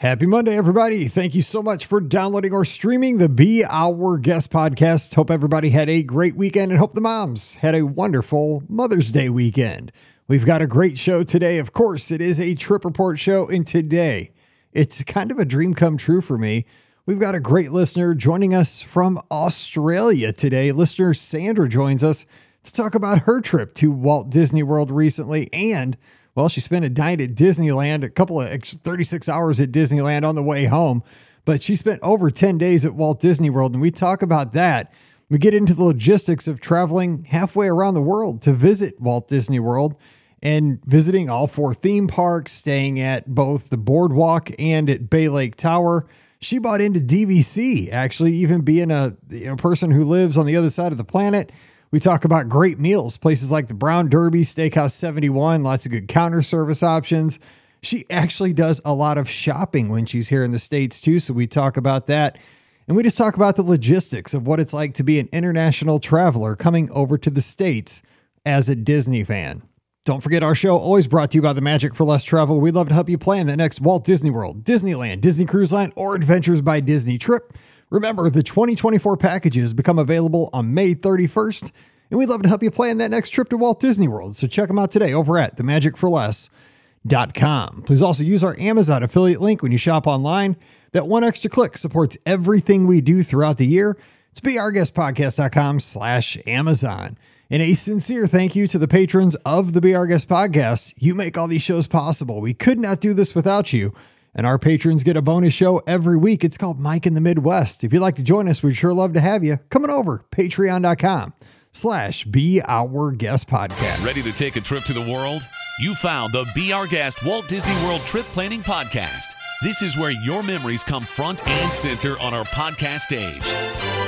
Happy Monday, everybody. Thank you so much for downloading or streaming the Be Our Guest podcast. Hope everybody had a great weekend and hope the moms had a wonderful Mother's Day weekend. We've got a great show today. Of course, it is a trip report show, and today it's kind of a dream come true for me. We've got a great listener joining us from Australia today. Listener Sandra joins us to talk about her trip to Walt Disney World recently and well, she spent a night at Disneyland, a couple of 36 hours at Disneyland on the way home, but she spent over 10 days at Walt Disney World. And we talk about that. We get into the logistics of traveling halfway around the world to visit Walt Disney World and visiting all four theme parks, staying at both the boardwalk and at Bay Lake Tower. She bought into DVC, actually, even being a you know, person who lives on the other side of the planet. We talk about great meals, places like the Brown Derby, Steakhouse 71, lots of good counter service options. She actually does a lot of shopping when she's here in the States too. So we talk about that. And we just talk about the logistics of what it's like to be an international traveler coming over to the States as a Disney fan. Don't forget our show, always brought to you by the Magic for Less Travel. We'd love to help you plan the next Walt Disney World, Disneyland, Disney Cruise Line, or Adventures by Disney trip. Remember, the 2024 packages become available on May 31st, and we'd love to help you plan that next trip to Walt Disney World. So check them out today over at themagicforless.com. Please also use our Amazon affiliate link when you shop online. That one extra click supports everything we do throughout the year. It's beourguestpodcast.com slash Amazon. And a sincere thank you to the patrons of the Be Our Guest podcast. You make all these shows possible. We could not do this without you. And our patrons get a bonus show every week. It's called Mike in the Midwest. If you'd like to join us, we'd sure love to have you. Coming over, patreon.com slash Be Our Guest Podcast. Ready to take a trip to the world? You found the Be Our Guest Walt Disney World Trip Planning Podcast. This is where your memories come front and center on our podcast stage.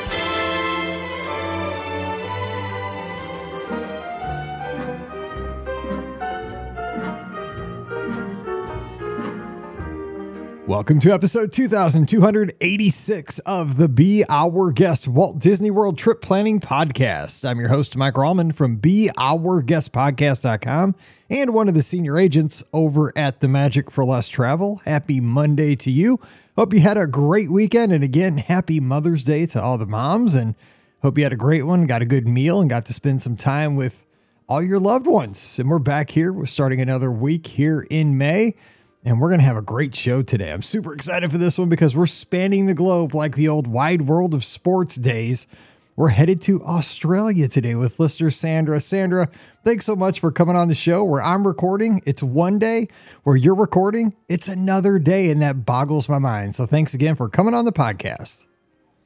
Welcome to episode 2286 of the Be Our Guest Walt Disney World Trip Planning Podcast. I'm your host, Mike Rallman from BeOurGuestPodcast.com and one of the senior agents over at the Magic for Less Travel. Happy Monday to you. Hope you had a great weekend. And again, happy Mother's Day to all the moms. And hope you had a great one, got a good meal, and got to spend some time with all your loved ones. And we're back here. We're starting another week here in May and we're going to have a great show today. I'm super excited for this one because we're spanning the globe like the old wide world of sports days. We're headed to Australia today with listener Sandra. Sandra, thanks so much for coming on the show where I'm recording. It's one day where you're recording, it's another day, and that boggles my mind. So thanks again for coming on the podcast.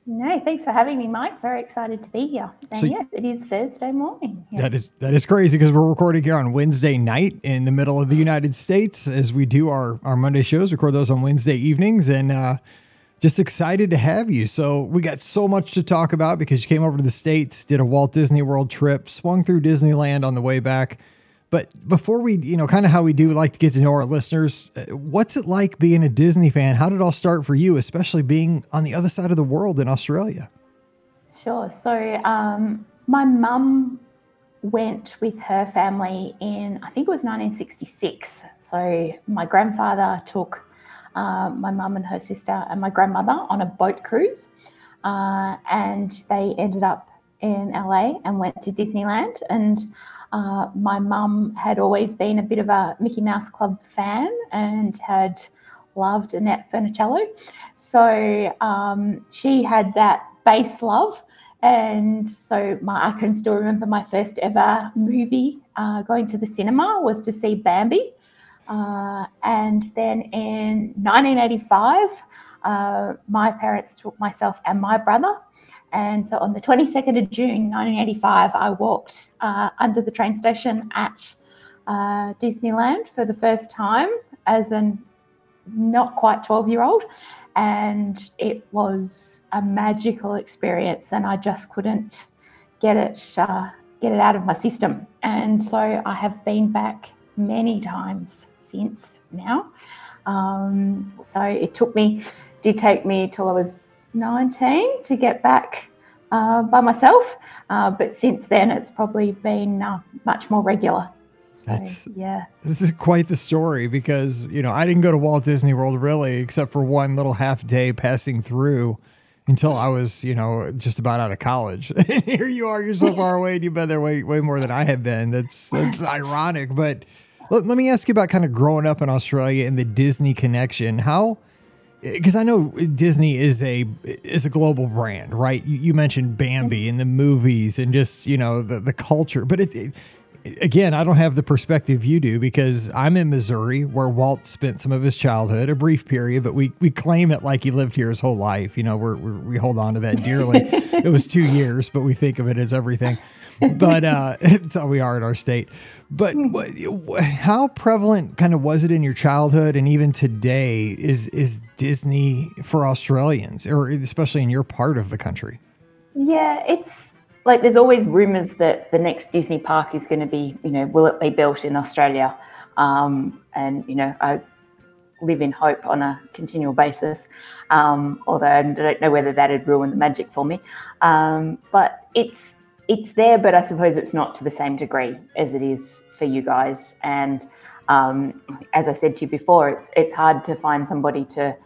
No, thanks for having me, Mike. Very excited to be here. And so, yes, it is Thursday morning. That is that is crazy because we're recording here on Wednesday night in the middle of the United States as we do our our Monday shows. Record those on Wednesday evenings, and uh, just excited to have you. So we got so much to talk about because you came over to the states, did a Walt Disney World trip, swung through Disneyland on the way back. But before we, you know, kind of how we do like to get to know our listeners, uh, what's it like being a Disney fan? How did it all start for you, especially being on the other side of the world in Australia? Sure. So, um, my mum went with her family in, I think it was 1966. So, my grandfather took uh, my mum and her sister and my grandmother on a boat cruise. Uh, and they ended up in LA and went to Disneyland. And uh, my mum had always been a bit of a Mickey Mouse Club fan and had loved Annette Funicello. So um, she had that base love. And so my, I can still remember my first ever movie uh, going to the cinema was to see Bambi. Uh, and then in 1985, uh, my parents took myself and my brother and so on the 22nd of June 1985, I walked uh, under the train station at uh, Disneyland for the first time as a not quite 12 year old. And it was a magical experience, and I just couldn't get it uh, get it out of my system. And so I have been back many times since now. Um, so it took me, did take me till I was 19 to get back uh, by myself. Uh, but since then, it's probably been uh, much more regular. That's yeah. This is quite the story because you know I didn't go to Walt Disney World really except for one little half day passing through until I was you know just about out of college. and here you are, you're so far away, and you've been there way way more than I have been. That's that's ironic, but let, let me ask you about kind of growing up in Australia and the Disney connection. How because I know Disney is a is a global brand, right? You, you mentioned Bambi and the movies and just you know the the culture, but it, it, again, I don't have the perspective you do because I'm in Missouri where Walt spent some of his childhood, a brief period, but we we claim it like he lived here his whole life. You know, we're, we're we hold on to that dearly. it was two years, but we think of it as everything. But uh, it's how we are in our state. But how prevalent kind of was it in your childhood and even today is is Disney for Australians or especially in your part of the country? Yeah, it's like there's always rumors that the next Disney park is going to be, you know, will it be built in Australia? Um, and you know, I live in hope on a continual basis. Um, although I don't know whether that'd ruin the magic for me. Um, but it's it's there, but I suppose it's not to the same degree as it is for you guys. And um, as I said to you before, it's it's hard to find somebody to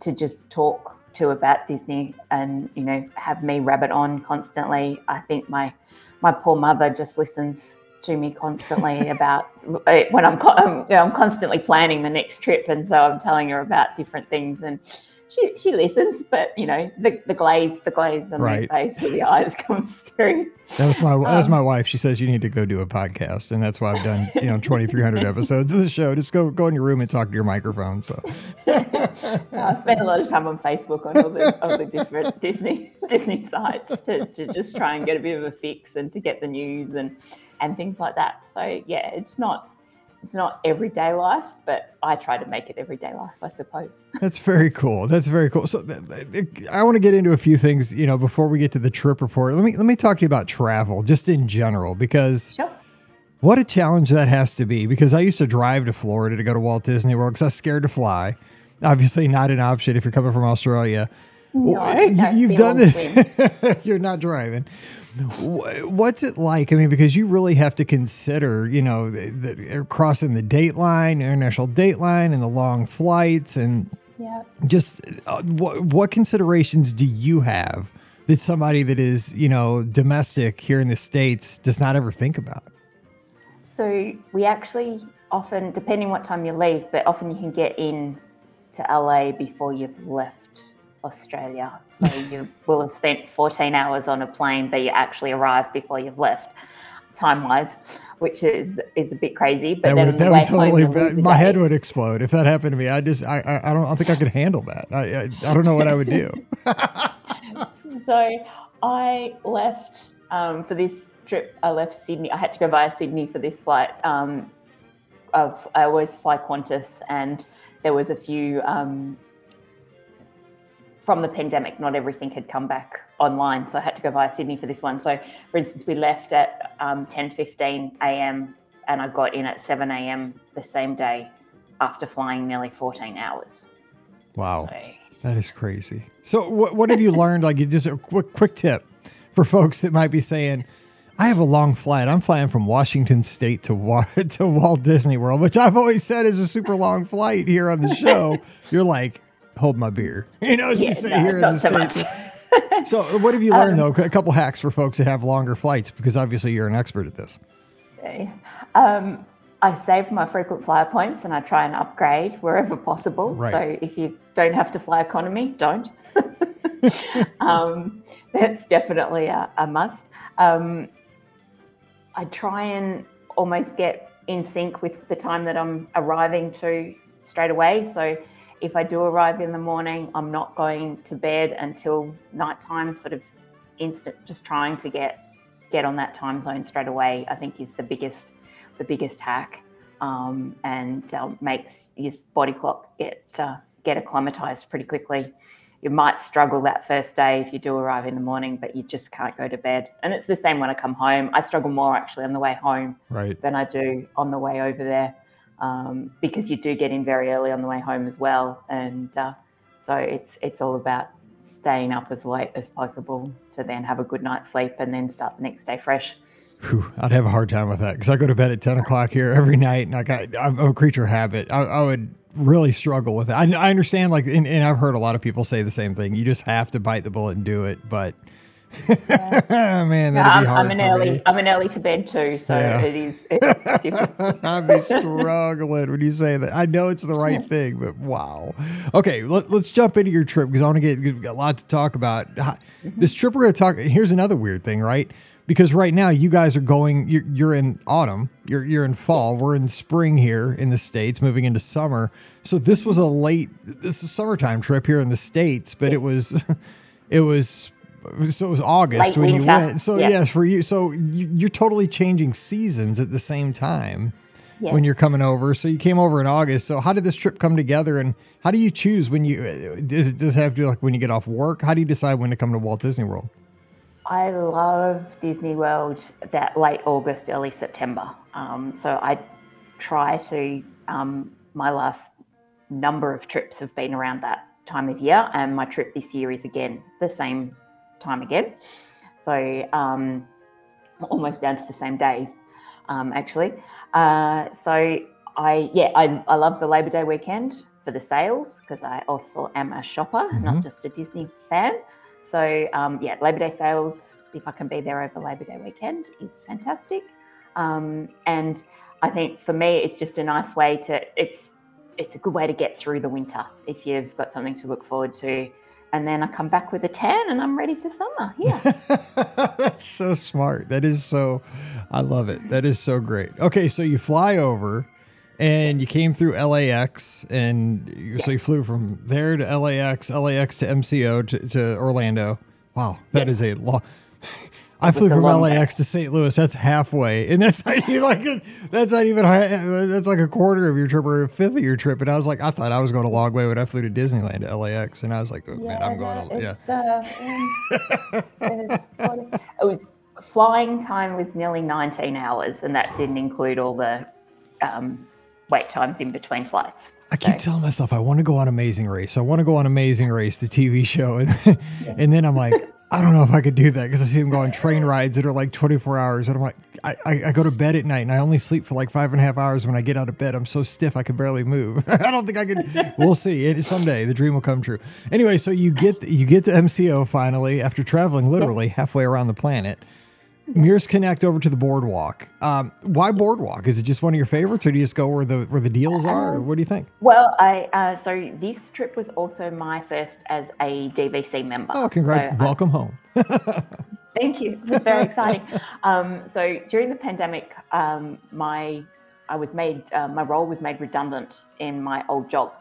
to just talk to about Disney and you know have me rabbit on constantly. I think my my poor mother just listens to me constantly about when I'm, I'm, you know, I'm constantly planning the next trip, and so I'm telling her about different things and she she listens, but you know the, the glaze, the glaze on right. her face, the eyes comes through. That was my um, that was my wife. She says you need to go do a podcast, and that's why I've done you know twenty three hundred episodes of the show. Just go go in your room and talk to your microphone. So I spend a lot of time on Facebook on all the all the different Disney Disney sites to, to just try and get a bit of a fix and to get the news and and things like that. So yeah, it's not it's not everyday life, but I try to make it everyday life, I suppose. That's very cool. That's very cool. So I want to get into a few things, you know, before we get to the trip report. Let me let me talk to you about travel just in general because sure. what a challenge that has to be because I used to drive to Florida to go to Walt Disney World because I was scared to fly. Obviously not an option if you're coming from Australia. No, you, have done it. you're not driving. What's it like? I mean, because you really have to consider, you know, the, the, crossing the date line, international date line, and the long flights, and yeah. just uh, what what considerations do you have that somebody that is, you know, domestic here in the states does not ever think about? So we actually often, depending what time you leave, but often you can get in to LA before you've left Australia. So you will have spent 14 hours on a plane, but you actually arrived before you've left, time wise, which is is a bit crazy. But that then would, that would totally my head would explode if that happened to me. I just I I, I don't I think I could handle that. I, I I don't know what I would do. so I left um, for this trip. I left Sydney. I had to go via Sydney for this flight. Um, of I always fly Qantas, and there was a few um, from the pandemic, not everything had come back online. So I had to go via Sydney for this one. So, for instance, we left at um, 10 15 a.m. and I got in at 7 a.m. the same day after flying nearly 14 hours. Wow. So, that is crazy. So, what, what have you learned? Like, just a quick, quick tip for folks that might be saying, I have a long flight. I'm flying from Washington State to Wa- to Walt Disney World, which I've always said is a super long flight here on the show. You're like, hold my beer. You know, as yeah, we say no, here in the so States. so, what have you learned, um, though? A couple hacks for folks that have longer flights, because obviously you're an expert at this. Okay. Um, I save my frequent flyer points and I try and upgrade wherever possible. Right. So, if you don't have to fly economy, don't. um, that's definitely a, a must. Um, I try and almost get in sync with the time that I'm arriving to straight away. So, if I do arrive in the morning, I'm not going to bed until nighttime, sort of instant, just trying to get get on that time zone straight away. I think is the biggest the biggest hack, um, and uh, makes your body clock get uh, get acclimatized pretty quickly. You might struggle that first day if you do arrive in the morning, but you just can't go to bed. And it's the same when I come home. I struggle more actually on the way home right. than I do on the way over there um, because you do get in very early on the way home as well. And uh, so it's it's all about staying up as late as possible to then have a good night's sleep and then start the next day fresh. Whew, I'd have a hard time with that because I go to bed at 10 o'clock here every night and like I, I'm a creature habit. I, I would really struggle with it. I, I understand like, and, and I've heard a lot of people say the same thing. You just have to bite the bullet and do it. But man, that'd I'm, be hard I'm an early. me. I'm an early to bed too, so Yeah. it is. It's. I'd be struggling when you say that. I know it's the right thing, but wow. Okay, let, us jump into your trip because I want to get, a lot to talk about. Hi- mm-hmm. This trip we're going to talk. Here's another weird thing, right? Because right now you guys are going. You're, you're in autumn. You're you're in fall. We're in spring here in the states, moving into summer. So this was a mm-hmm. late. This is a summertime trip here in the states, but it was, it was. So it was August when you went. So Yeah. yes, for you. So you, you're totally changing seasons at the same time when you're coming over. So you came over in August. So how did this trip come together, and how do you choose when you? Does it does it have to do like when you get off work? How do you decide when to come to Walt Disney World? I love Disney World that late August, early September. Um, so I try to, um, my last number of trips have been around that time of year, and my trip this year is again the same time again. So um, almost down to the same days, um, actually. Uh, so I, yeah, I, I love the Labor Day weekend for the sales because I also am a shopper, not just a Disney fan. So um, yeah, Labor Day sales, if I can be there over Labor Day weekend, is fantastic. Um, and I think for me, it's just a nice way to it's it's a good way to get through the winter if you've got something to look forward to. And then I come back with a tan and I'm ready for summer. Yeah. That's so smart. That is so. I love it. That is so great. Okay, so you fly over. And you came through LAX, and you, so you flew from there to LAX, LAX to MCO to, to Orlando. Wow, that is a long. I flew from LAX to St. Louis. That's halfway, and that's not even like a, that's not even that's like a quarter of your trip or a fifth of your trip. And I was like, I thought I was going a long way when I flew to Disneyland to LAX, and I was like, oh man, I'm going. To, yeah, uh, it was flying time was nearly 19 hours, and that didn't include all the um, wait times in between flights. I keep telling myself I want to go on Amazing Race. I want to go on Amazing Race, the TV show, and and then I'm like, I don't know if I could do that because I see them go on train rides that are like 24 hours, and I'm like, I, I, I go to bed at night and I only sleep for like five and a half hours. When I get out of bed, I'm so stiff I can barely move. I don't think I could. We'll see. It, someday the dream will come true. Anyway, so you get you get to MCO finally after traveling literally halfway around the planet. Mears Connect over to the boardwalk. Um, why boardwalk? Is it just one of your favorites, or do you just go where the where the deals are? Or what do you think? Well, I uh, so this trip was also my first as a DVC member. Oh, congrats! So I- Welcome home. Thank you. It was very exciting. Um, so during the pandemic, um, my I was made uh, my role was made redundant in my old job,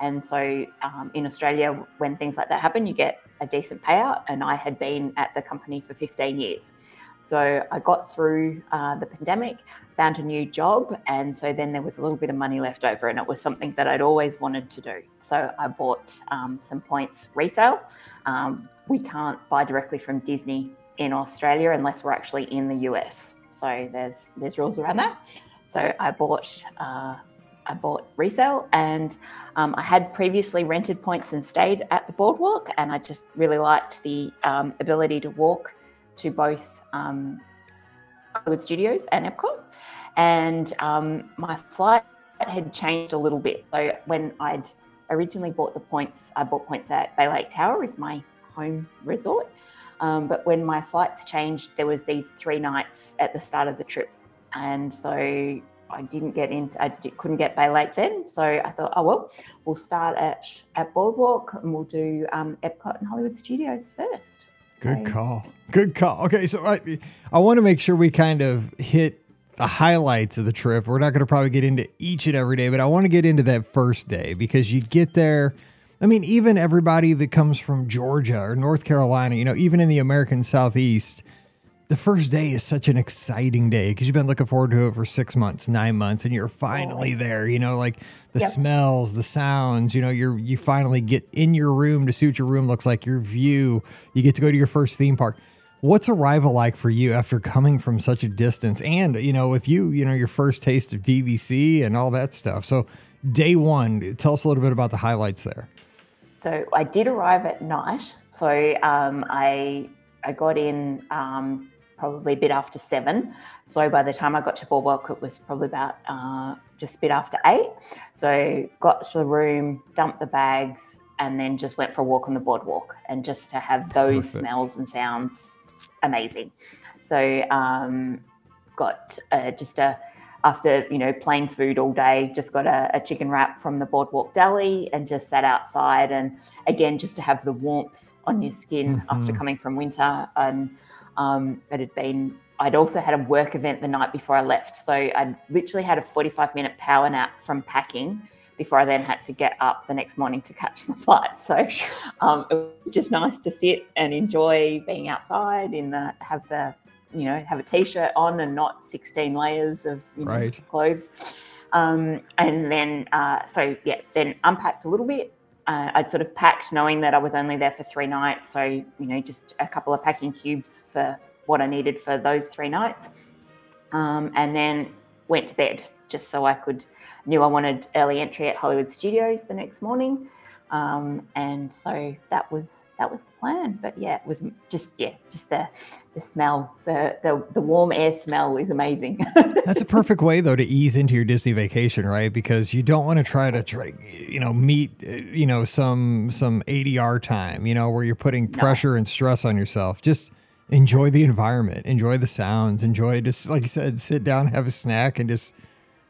and so um, in Australia, when things like that happen, you get a decent payout. And I had been at the company for 15 years, so I got through uh, the pandemic, found a new job, and so then there was a little bit of money left over, and it was something that I'd always wanted to do. So I bought um, some points resale. Um, we can't buy directly from Disney in Australia unless we're actually in the US. So there's there's rules around that. So I bought uh, I bought resale, and um, I had previously rented points and stayed at the boardwalk, and I just really liked the um, ability to walk to both um, Hollywood Studios and Epcot. And um, my flight had changed a little bit. So when I'd originally bought the points, I bought points at Bay Lake Tower, is my home resort. Um, but when my flights changed, there was these three nights at the start of the trip, and so I didn't get into, I di- couldn't get Bay Lake then. So I thought, oh well, we'll start at at Boardwalk and we'll do um, Epcot and Hollywood Studios first. Good So- call. Good call. Okay, so I I want to make sure we kind of hit the highlights of the trip. We're not going to probably get into each and every day, but I want to get into that first day because you get there. I mean, even everybody that comes from Georgia or North Carolina, you know, even in the American Southeast, the first day is such an exciting day because you've been looking forward to it for six months, nine months, and you're finally there. You know, like the Yep. smells, the sounds. You know, you're you finally get in your room to see what your room looks like, your view. You get to go to your first theme park. What's arrival like for you after coming from such a distance? And you know, with you, you know, your first taste of DVC and all that stuff. So, day one, tell us a little bit about the highlights there. So I did arrive at night. So um, I I got in um, probably a bit after seven. So by the time I got to Boardwalk, it was probably about uh, just a bit after eight. So got to the room, dumped the bags, and then just went for a walk on the boardwalk. And just to have those Perfect. smells and sounds, amazing. So um, got uh, just a after you know plain food all day just got a, a, chicken wrap from the boardwalk deli and just sat outside and again just to have the warmth on your skin mm-hmm. after coming from winter and um, it had been i'd also had a work event the night before i left. So i literally had a 45 minute power nap from packing before i then had to get up the next morning to catch my flight. So um, it was just nice to sit and enjoy being outside in the have the you know have a t-shirt on and not 16 layers of right. know, clothes. Um, and then uh, so yeah then unpacked a little bit uh, I'd sort of packed knowing that I was only there for three nights. So, you know, just a couple of packing cubes for what I needed for those three nights. Um, and then went to bed just so I could, knew I wanted early entry at Hollywood Studios the next morning. Um, and so that was that was the plan. But yeah, it was just yeah, just the the smell, the the, the warm air smell is amazing. That's a perfect way though to ease into your Disney vacation, right? Because you don't want to try to try you know meet you know some some ADR time, you know, where you're putting pressure no. and stress on yourself. Just enjoy the environment, enjoy the sounds, enjoy just like you said, sit down, have a snack, and just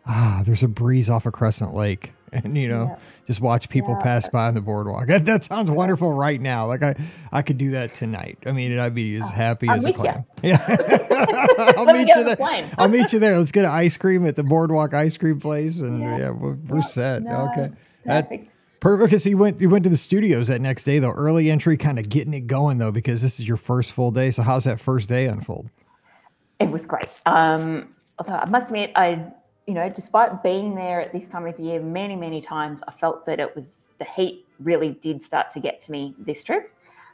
ah, there's a breeze off of Crescent Lake, and you know. Just watch people yeah. pass by on the boardwalk. That, that sounds wonderful right now. Like I, I could do that tonight. I mean, I'd be as happy as a clam. Yeah, I'll meet you there. I'll meet you there. Let's get an ice cream at the boardwalk ice cream place, and yeah, yeah we're, we're set. No, okay, perfect. That, Perfect. So you went you went to the studios that next day though. Early entry, kind of getting it going though, because this is your first full day. So how's that first day unfold? It was great. Um, although I must admit, I you know, despite being there at this time of year many, many times, I felt that it was the heat really did start to get to me this trip.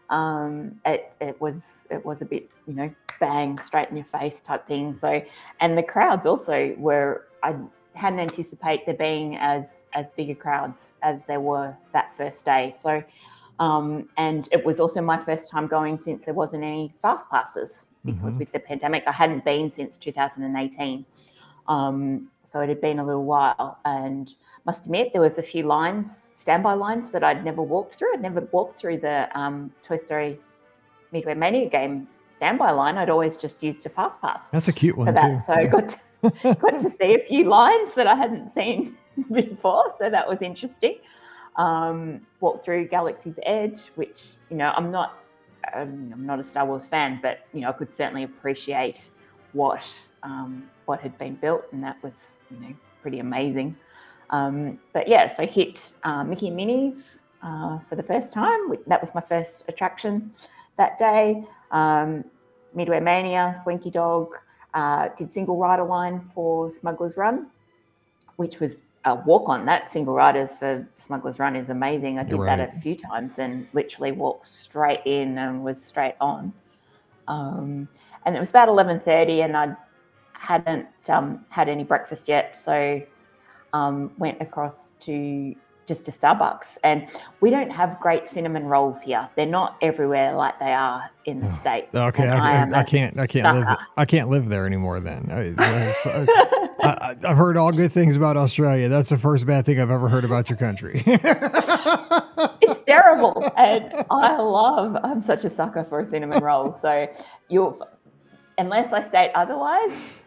Um, it, it was it was a bit, you know, bang straight in your face type thing. So, and the crowds also were. I hadn't anticipated there being as as bigger crowds as there were that first day. So, um, and it was also my first time going since there wasn't any fast passes because mm-hmm. with the pandemic, I hadn't been since 2018. Um, so it had been a little while, and must admit there was a few lines, standby lines that I'd never walked through. I'd never walked through the um, Toy Story Midway Mania game standby line. I'd always just used a fast pass. That's a cute one too. So I got to, got to see a few lines that I hadn't seen before. So that was interesting. Um, walked through Galaxy's Edge, which you know I'm not um, I'm not a Star Wars fan, but you know I could certainly appreciate what um, what had been built, and that was you know pretty amazing. Um, but yeah, so hit uh, Mickey and Minnie's uh, for the first time. That was my first attraction that day. Um, Midway Mania, Slinky Dog, uh, did single rider line for Smuggler's Run, which was a walk on. That single riders for Smuggler's Run is amazing. I did right. that a few times and literally walked straight in and was straight on. Um, and it was about 11.30 and I'd hadn't um, had any breakfast yet, so um, went across to just to Starbucks. And we don't have great cinnamon rolls here. They're not everywhere like they are in the states. Okay, I, I, I, can't, I can't live, I can't live there anymore. Then I, have heard all good things about Australia. That's the first bad thing I've ever heard about your country. it's terrible, and I love. I'm such a sucker for a cinnamon roll. So you'll, unless I state otherwise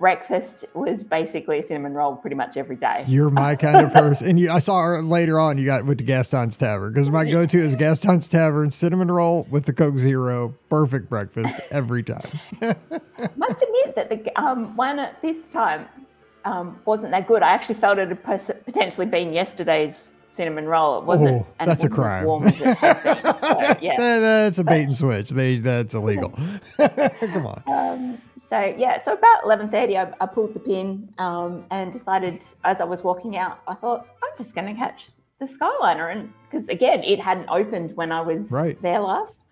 breakfast was basically a cinnamon roll pretty much every day. You're my kind of person. and you, I saw her later on, you got with the Gaston's Tavern because my go to is Gaston's Tavern, cinnamon roll with the Coke Zero. Perfect breakfast every time. Must admit that the um, one at this time um, wasn't that good. I actually felt it had potentially been yesterday's cinnamon roll. It wasn't. Oh, that's it wasn't a crime. Warm as it so, yeah. that's a bait and switch. They, that's illegal. Come on. Um, so yeah, so about eleven thirty, I, I, pulled the pin um, and decided as I was walking out, I thought I'm just going to catch the Skyliner, and because again, it hadn't opened when I was right. there last.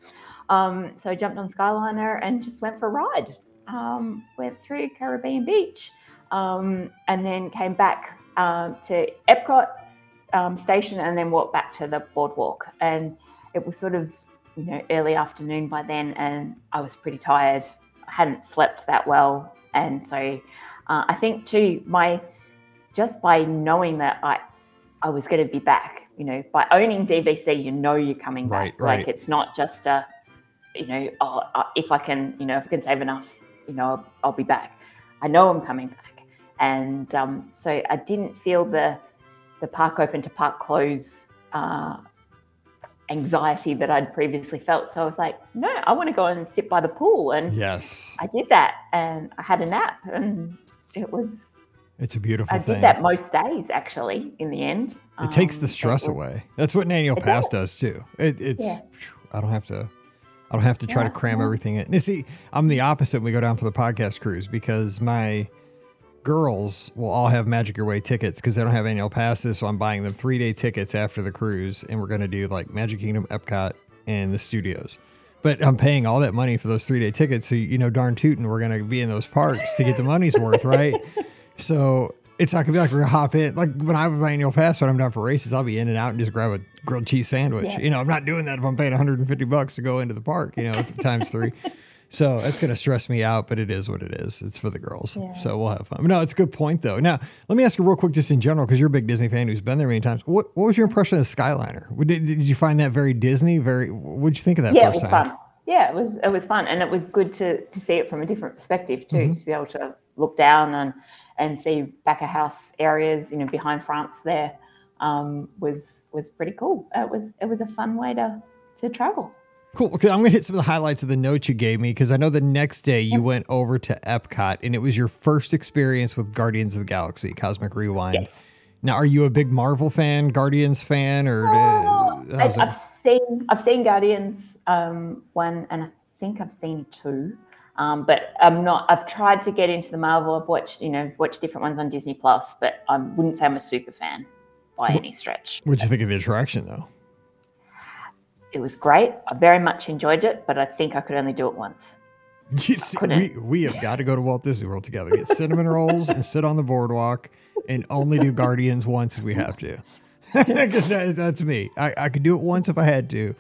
Um, so I jumped on Skyliner and just went for a ride. Um, went through Caribbean Beach, um, and then came back um, to Epcot um, station, and then walked back to the boardwalk. And it was sort of you know early afternoon by then, and I was pretty tired hadn't slept that well, and so uh, I think too my just by knowing that I I was going to be back, you know, by owning DVC, you know you're coming back. Right, right. Like it's not just a, you know, oh, uh, if I can, you know, if I can save enough, you know, I'll, I'll be back. I know I'm coming back, and um, so I didn't feel the the park open to park close uh, anxiety that I'd previously felt. So I was like, no, I want to go and sit by the pool, and Yes. I did that, and I had a nap, and it was It's a beautiful I thing. did that most days, actually. In the end, It takes Um, the stress was- away. That's what Annual Pass does. does too. It, it's Yeah. I don't have to I don't have to try to cram yeah. everything in. You see, I'm the opposite when we go down for the podcast cruise because my girls will all have Magic Your Way tickets because they don't have annual passes. So I'm buying them three day tickets after the cruise, and we're gonna do like Magic Kingdom, Epcot, and the studios. But I'm paying all that money for those three day tickets, so you know, darn tootin', we're gonna be in those parks to get the money's worth, right? So it's not gonna be like we're gonna hop in. Like when I have my annual pass, when I'm down for races, I'll be in and out and just grab a grilled cheese sandwich. Yeah. You know, I'm not doing that if I'm paying 150 bucks to go into the park. You know, times three. So that's gonna stress me out, but it is what it is. It's for the girls, Yeah. so we'll have fun. No, it's a good point though. Now, let me ask you real quick, just in general, because you're a big Disney fan who's been there many times. What What was your impression of the Skyliner? Did, did you find that very Disney? Very? What'd you think of that yeah, it was time? fun. Yeah, it was it was fun, and it was good to to see it from a different perspective too. Mm-hmm. To be able to look down and and see back of house areas, you know, behind France there um, was was pretty cool. It was it was a fun way to to travel. Cool. Okay, I'm gonna hit some of the highlights of the notes you gave me because I know the next day you went over to Epcot and it was your first experience with Guardians of the Galaxy Cosmic Rewind. Yes. Now, are you a big Marvel fan, Guardians fan, or uh, Oh, I, how's it- I've seen I've seen Guardians um, one, and I think I've seen two. Um, but I'm not. I've tried to get into the Marvel. I've watched, you know, watched different ones on Disney Plus, but I wouldn't say I'm a super fan by any stretch. What'd you think of the attraction, though? It was great. I very much enjoyed it, but I think I could only do it once. You see, we, we have got to go to Walt Disney World together, get cinnamon rolls, and sit on the boardwalk, and only do Guardians once if we have to. Because that, that's me. I, I could do it once if I had to.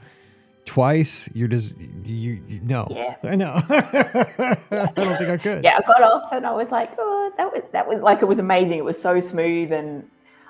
Twice, you're just you, you no. Yeah. I know. I don't think I could. Yeah, I got off and I was like, oh, that was that was like it was amazing. It was so smooth and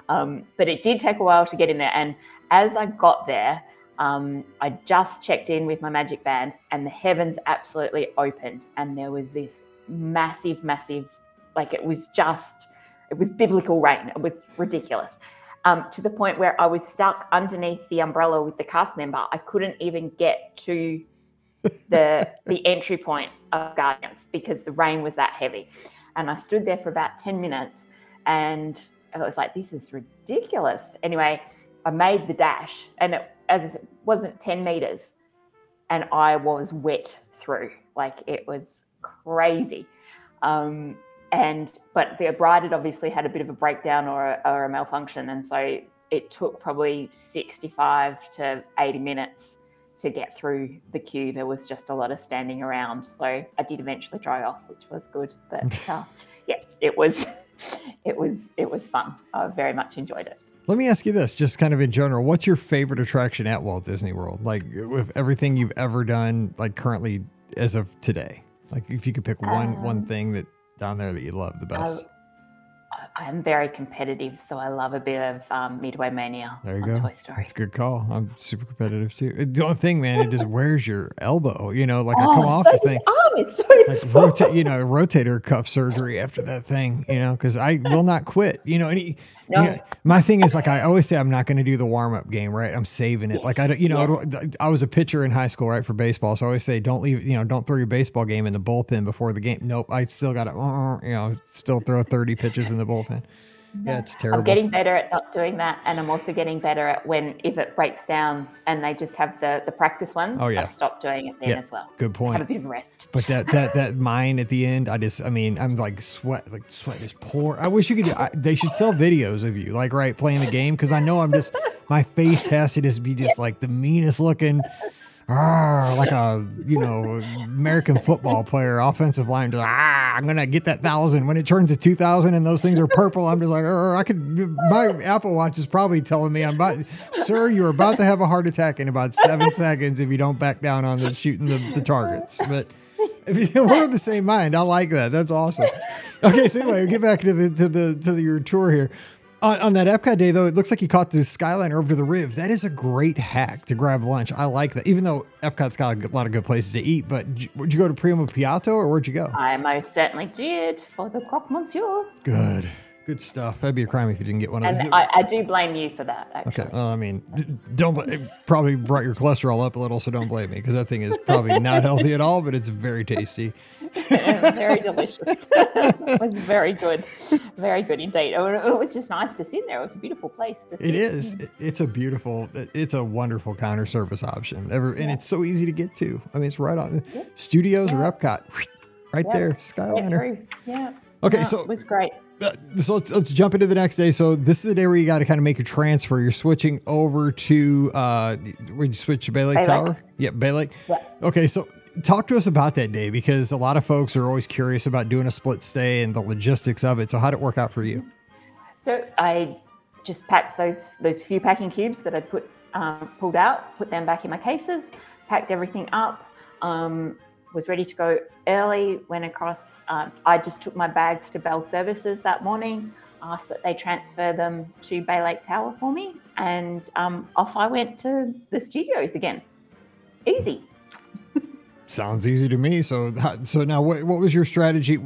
um, but it did take a while to get in there. And as I got there, um, I just checked in with my magic band and the heavens absolutely opened and there was this massive, massive, like it was just it was biblical rain. It was ridiculous. Um, to the point where I was stuck underneath the umbrella with the cast member. I couldn't even get to the the entry point of Guardians because the rain was that heavy. And I stood there for about 10 minutes and I was like, this is ridiculous. Anyway, I made the dash and it as I said, wasn't 10 meters and I was wet through. Like it was crazy. Um, and but the ride had obviously had a bit of a breakdown or a, or a malfunction. And so it took probably 65 to 80 minutes to get through the queue. There was just a lot of standing around. So I did eventually dry off, which was good. But uh, yeah, it was it was it was fun. I very much enjoyed it. Let me ask you this, just kind of in general, what's your favorite attraction at Walt Disney World? Like with everything you've ever done, like currently as of today. Like if you could pick one one Um, thing that down there that you love the best. Am very competitive, so I love a bit of um, Midway Mania There you on go. Toy Story. That's a good call. I'm super competitive too. Uh, the only thing, man, it just wears your elbow. You know, like I oh, come off so the thing, arm is so like rotate, you know, rotator cuff surgery after that thing. You know, because I will not quit. You know, and No. you know, my thing is like I always say, I'm not going to do the warm up game. Right, I'm saving it. Like I don't, you know, I I was a pitcher in high school, right, for baseball. So I always say, don't leave, you know, don't throw your baseball game in the bullpen before the game. Nope, I still got to, uh, uh, you know, still throw 30 pitches in the bullpen. Yeah, it's terrible. I'm getting better at not doing that, and I'm also getting better at when if it breaks down and they just have the the practice ones. Oh, yeah. I stop doing it then Yeah, as well. good point. Have a bit of rest. But that that that mine at the end, I just, I mean, I'm like sweat, like sweat is pour. I wish you could. I, they should sell videos of you, like right playing the game, because I know I'm just my face has to just be just like the meanest looking, like a you know American football player, offensive line. Just ah, I'm gonna get that thousand when it turns to two thousand and those things are purple. I'm just like, "Arr, I could. My Apple Watch is probably telling me I'm about, sir, you're about to have a heart attack in about seven seconds if you don't back down on the shooting the, the targets, but. If you, we're of the same mind, I like that. That's awesome. Okay, so anyway, get back to the to the to the, your tour here. On, on that Epcot day, though, it looks like you caught the Skyliner over to the Riv. That is a great hack to grab lunch. I like that. Even though Epcot's got a lot of good places to eat, but would you go to Primo Piatto or where'd you go? I most certainly did for the croque monsieur. Good. Good stuff. That'd be a crime if you didn't get one of those. And I, I, do blame you for that. Actually. Okay. Well, I mean, don't probably brought your cholesterol up a little, so don't blame me because that thing is probably not healthy at all, but it's very tasty. very delicious. it was very good, very good indeed. It was just nice to sit there. It was a beautiful place to. Sit. It is. It's a beautiful. It's a wonderful counter service option. Ever, and it's so easy to get to. I mean, it's right on yeah. Studios yeah. or Epcot, right yeah. there, Skyliner. Yeah. Okay, so it was great. Uh, so let's, let's jump into the next day. So this is the day where you got to kind of make a transfer. You're switching over to uh, where you switch to Bay Lake, Bay Tower. Lake. Yep, Bay Lake. Yeah. Okay, so talk to us about that day because a lot of folks are always curious about doing a split stay and the logistics of it. So how did it work out for you? So I just packed those those few packing cubes that I'd put um, pulled out, put them back in my cases, packed everything up. Um, was ready to go early, went across. Um, I just took my bags to Bell Services that morning, asked that they transfer them to Bay Lake Tower for me, and um, off I went to the studios again. Easy. Sounds easy to me. So, so now, what, what was your strategy?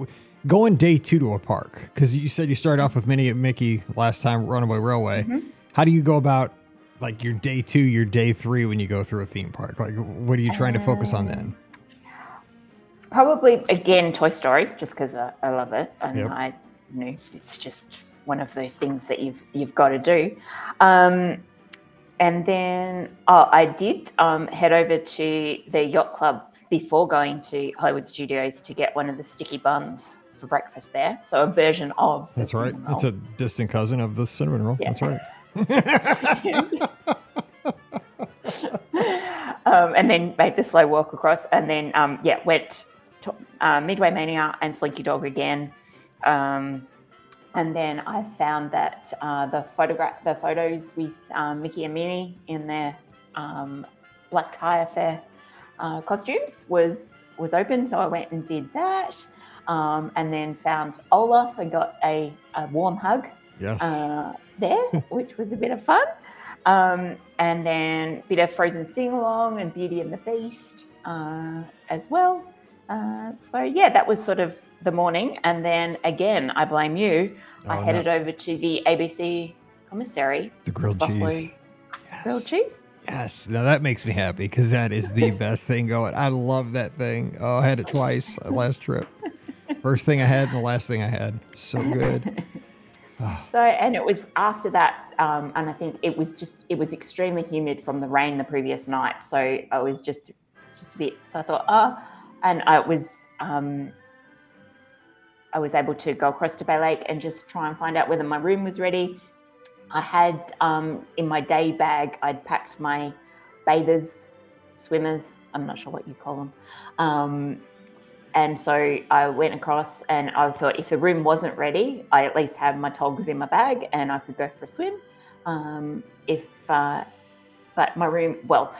Going day two to a park because you said you started off with Minnie and Mickey last time, Runaway Railway. Mm-hmm. How do you go about like your day two, your day three when you go through a theme park? Like, what are you trying to focus on then? probably again Toy Story, just because I, I, love it, and yep. I you know it's just one of those things that you've you've got to do. Um, and then oh, I did um, head over to the yacht club before going to Hollywood Studios to get one of the sticky buns for breakfast there. So a version of that's right. It's a distant cousin of the cinnamon roll. Yeah. That's right. um, and then made the slow walk across, and then um, yeah, went uh, Midway Mania and Slinky Dog again. Um, and then I found that uh, the photograph, the photos with um, Mickey and Minnie in their um, black tie affair uh, costumes was was open, so I went and did that. Um, and then found Olaf and got a, a warm hug yes. uh, there, which was a bit of fun. Um, and then a bit of Frozen sing along and Beauty and the Beast uh, as well. Uh, so yeah, that was sort of the morning, and then again, I blame you. Oh, I headed no. over to the ABC commissary. The grilled Buffalo cheese. Yes. Grilled cheese. Yes. Now that makes me happy because that is the best thing going. I love that thing. Oh, I had it twice last trip. First thing I had and the last thing I had. So good. So, and it was after that, um, and I think it was just, it was extremely humid from the rain the previous night. So I was just, just a bit, so I thought, oh, and I was um, I was able to go across to Bay Lake and just try and find out whether my room was ready. I had um, in my day bag, I'd packed my bathers, swimmers, I'm not sure what you call them. Um, and so I went across and I thought if the room wasn't ready, I at least have my togs in my bag and I could go for a swim. Um, if, uh, but my room, well,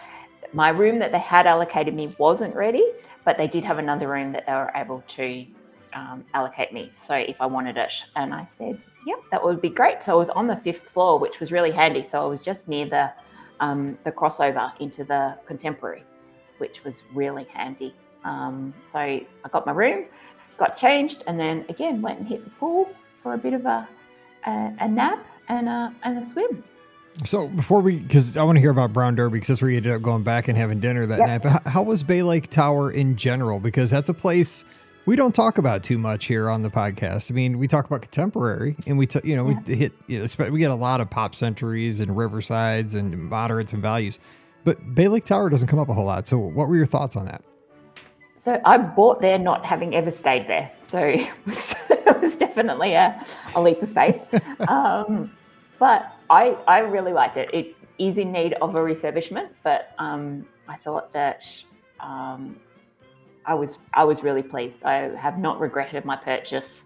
my room that they had allocated me wasn't ready but they did have another room that they were able to um, allocate me. So if I wanted it, and I said, "Yep, that would be great." So I was on the fifth floor, which was really handy. So I was just near the um, the crossover into the contemporary, which was really handy. Um, so I got my room, got changed, and then again went and hit the pool for a bit of a a, a nap and a and a swim. So before we, because I want to hear about Brown Derby, because that's where you ended up going back and having dinner that yep. night. But how was Bay Lake Tower in general? Because that's a place we don't talk about too much here on the podcast. I mean, we talk about contemporary, and we, t- you know, yeah. we hit, you know, we get a lot of pop centuries and riversides and moderates and values, but Bay Lake Tower doesn't come up a whole lot. So, what were your thoughts on that? So I bought there not having ever stayed there. So it was, it was definitely a, a leap of faith. Um, but I, I really liked it. It is in need of a refurbishment, but um, I thought that um, I was I was really pleased. I have not regretted my purchase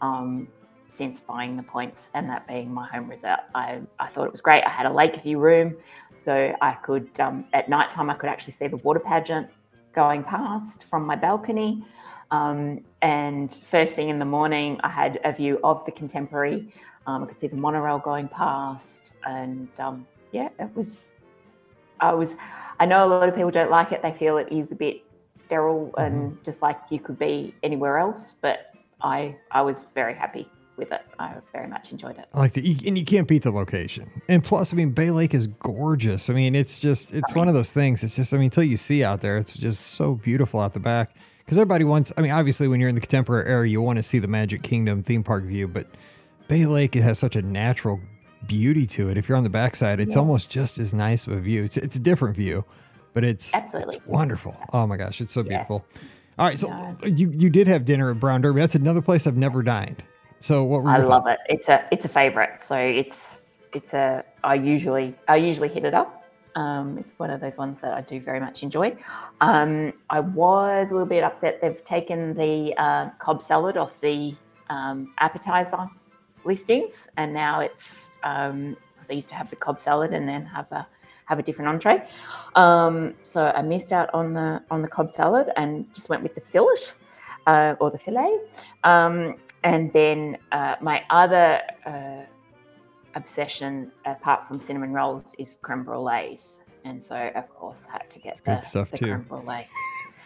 um, since buying the points and that being my home resort. I, I thought it was great. I had a lake view room, so I could um, at night time I could actually see the water pageant going past from my balcony. Um, and first thing in the morning, I had a view of the contemporary. Um, I could see the monorail going past, and um, yeah, it was. I was. I know a lot of people don't like it. They feel it is a bit sterile mm-hmm. and just like you could be anywhere else. But I, I was very happy with it. I very much enjoyed it. I like the and you can't beat the location. And plus, I mean, Bay Lake is gorgeous. I mean, it's just it's one of those things. It's just I mean, until you see out there, it's just so beautiful out the back. Because everybody wants. I mean, obviously, when you're in the contemporary area, you want to see the Magic Kingdom theme park view. But Bay Lake, it has such a natural beauty to it. If you're on the backside, it's Yeah. almost just as nice of a view. It's it's a different view, but it's Absolutely. it's wonderful. Oh my gosh, it's so Yeah. beautiful. All right, so Yeah. you you did have dinner at Brown Derby. That's another place I've never dined. So what were I love thoughts? it. It's a it's a favorite. So it's it's a I usually I usually hit it up. Um, it's one of those ones that I do very much enjoy. Um, I was a little bit upset they've taken the uh, Cobb salad off the um, appetizer listings, and now it's um, because I used to have the Cobb salad and then have a have a different entree. Um, so I missed out on the on the Cobb salad and just went with the fillet uh, or the fillet. Um, and then uh, my other uh, obsession, apart from cinnamon rolls, is creme brulees. And so, of course, I had to get Good the, stuff, the too. creme brulee.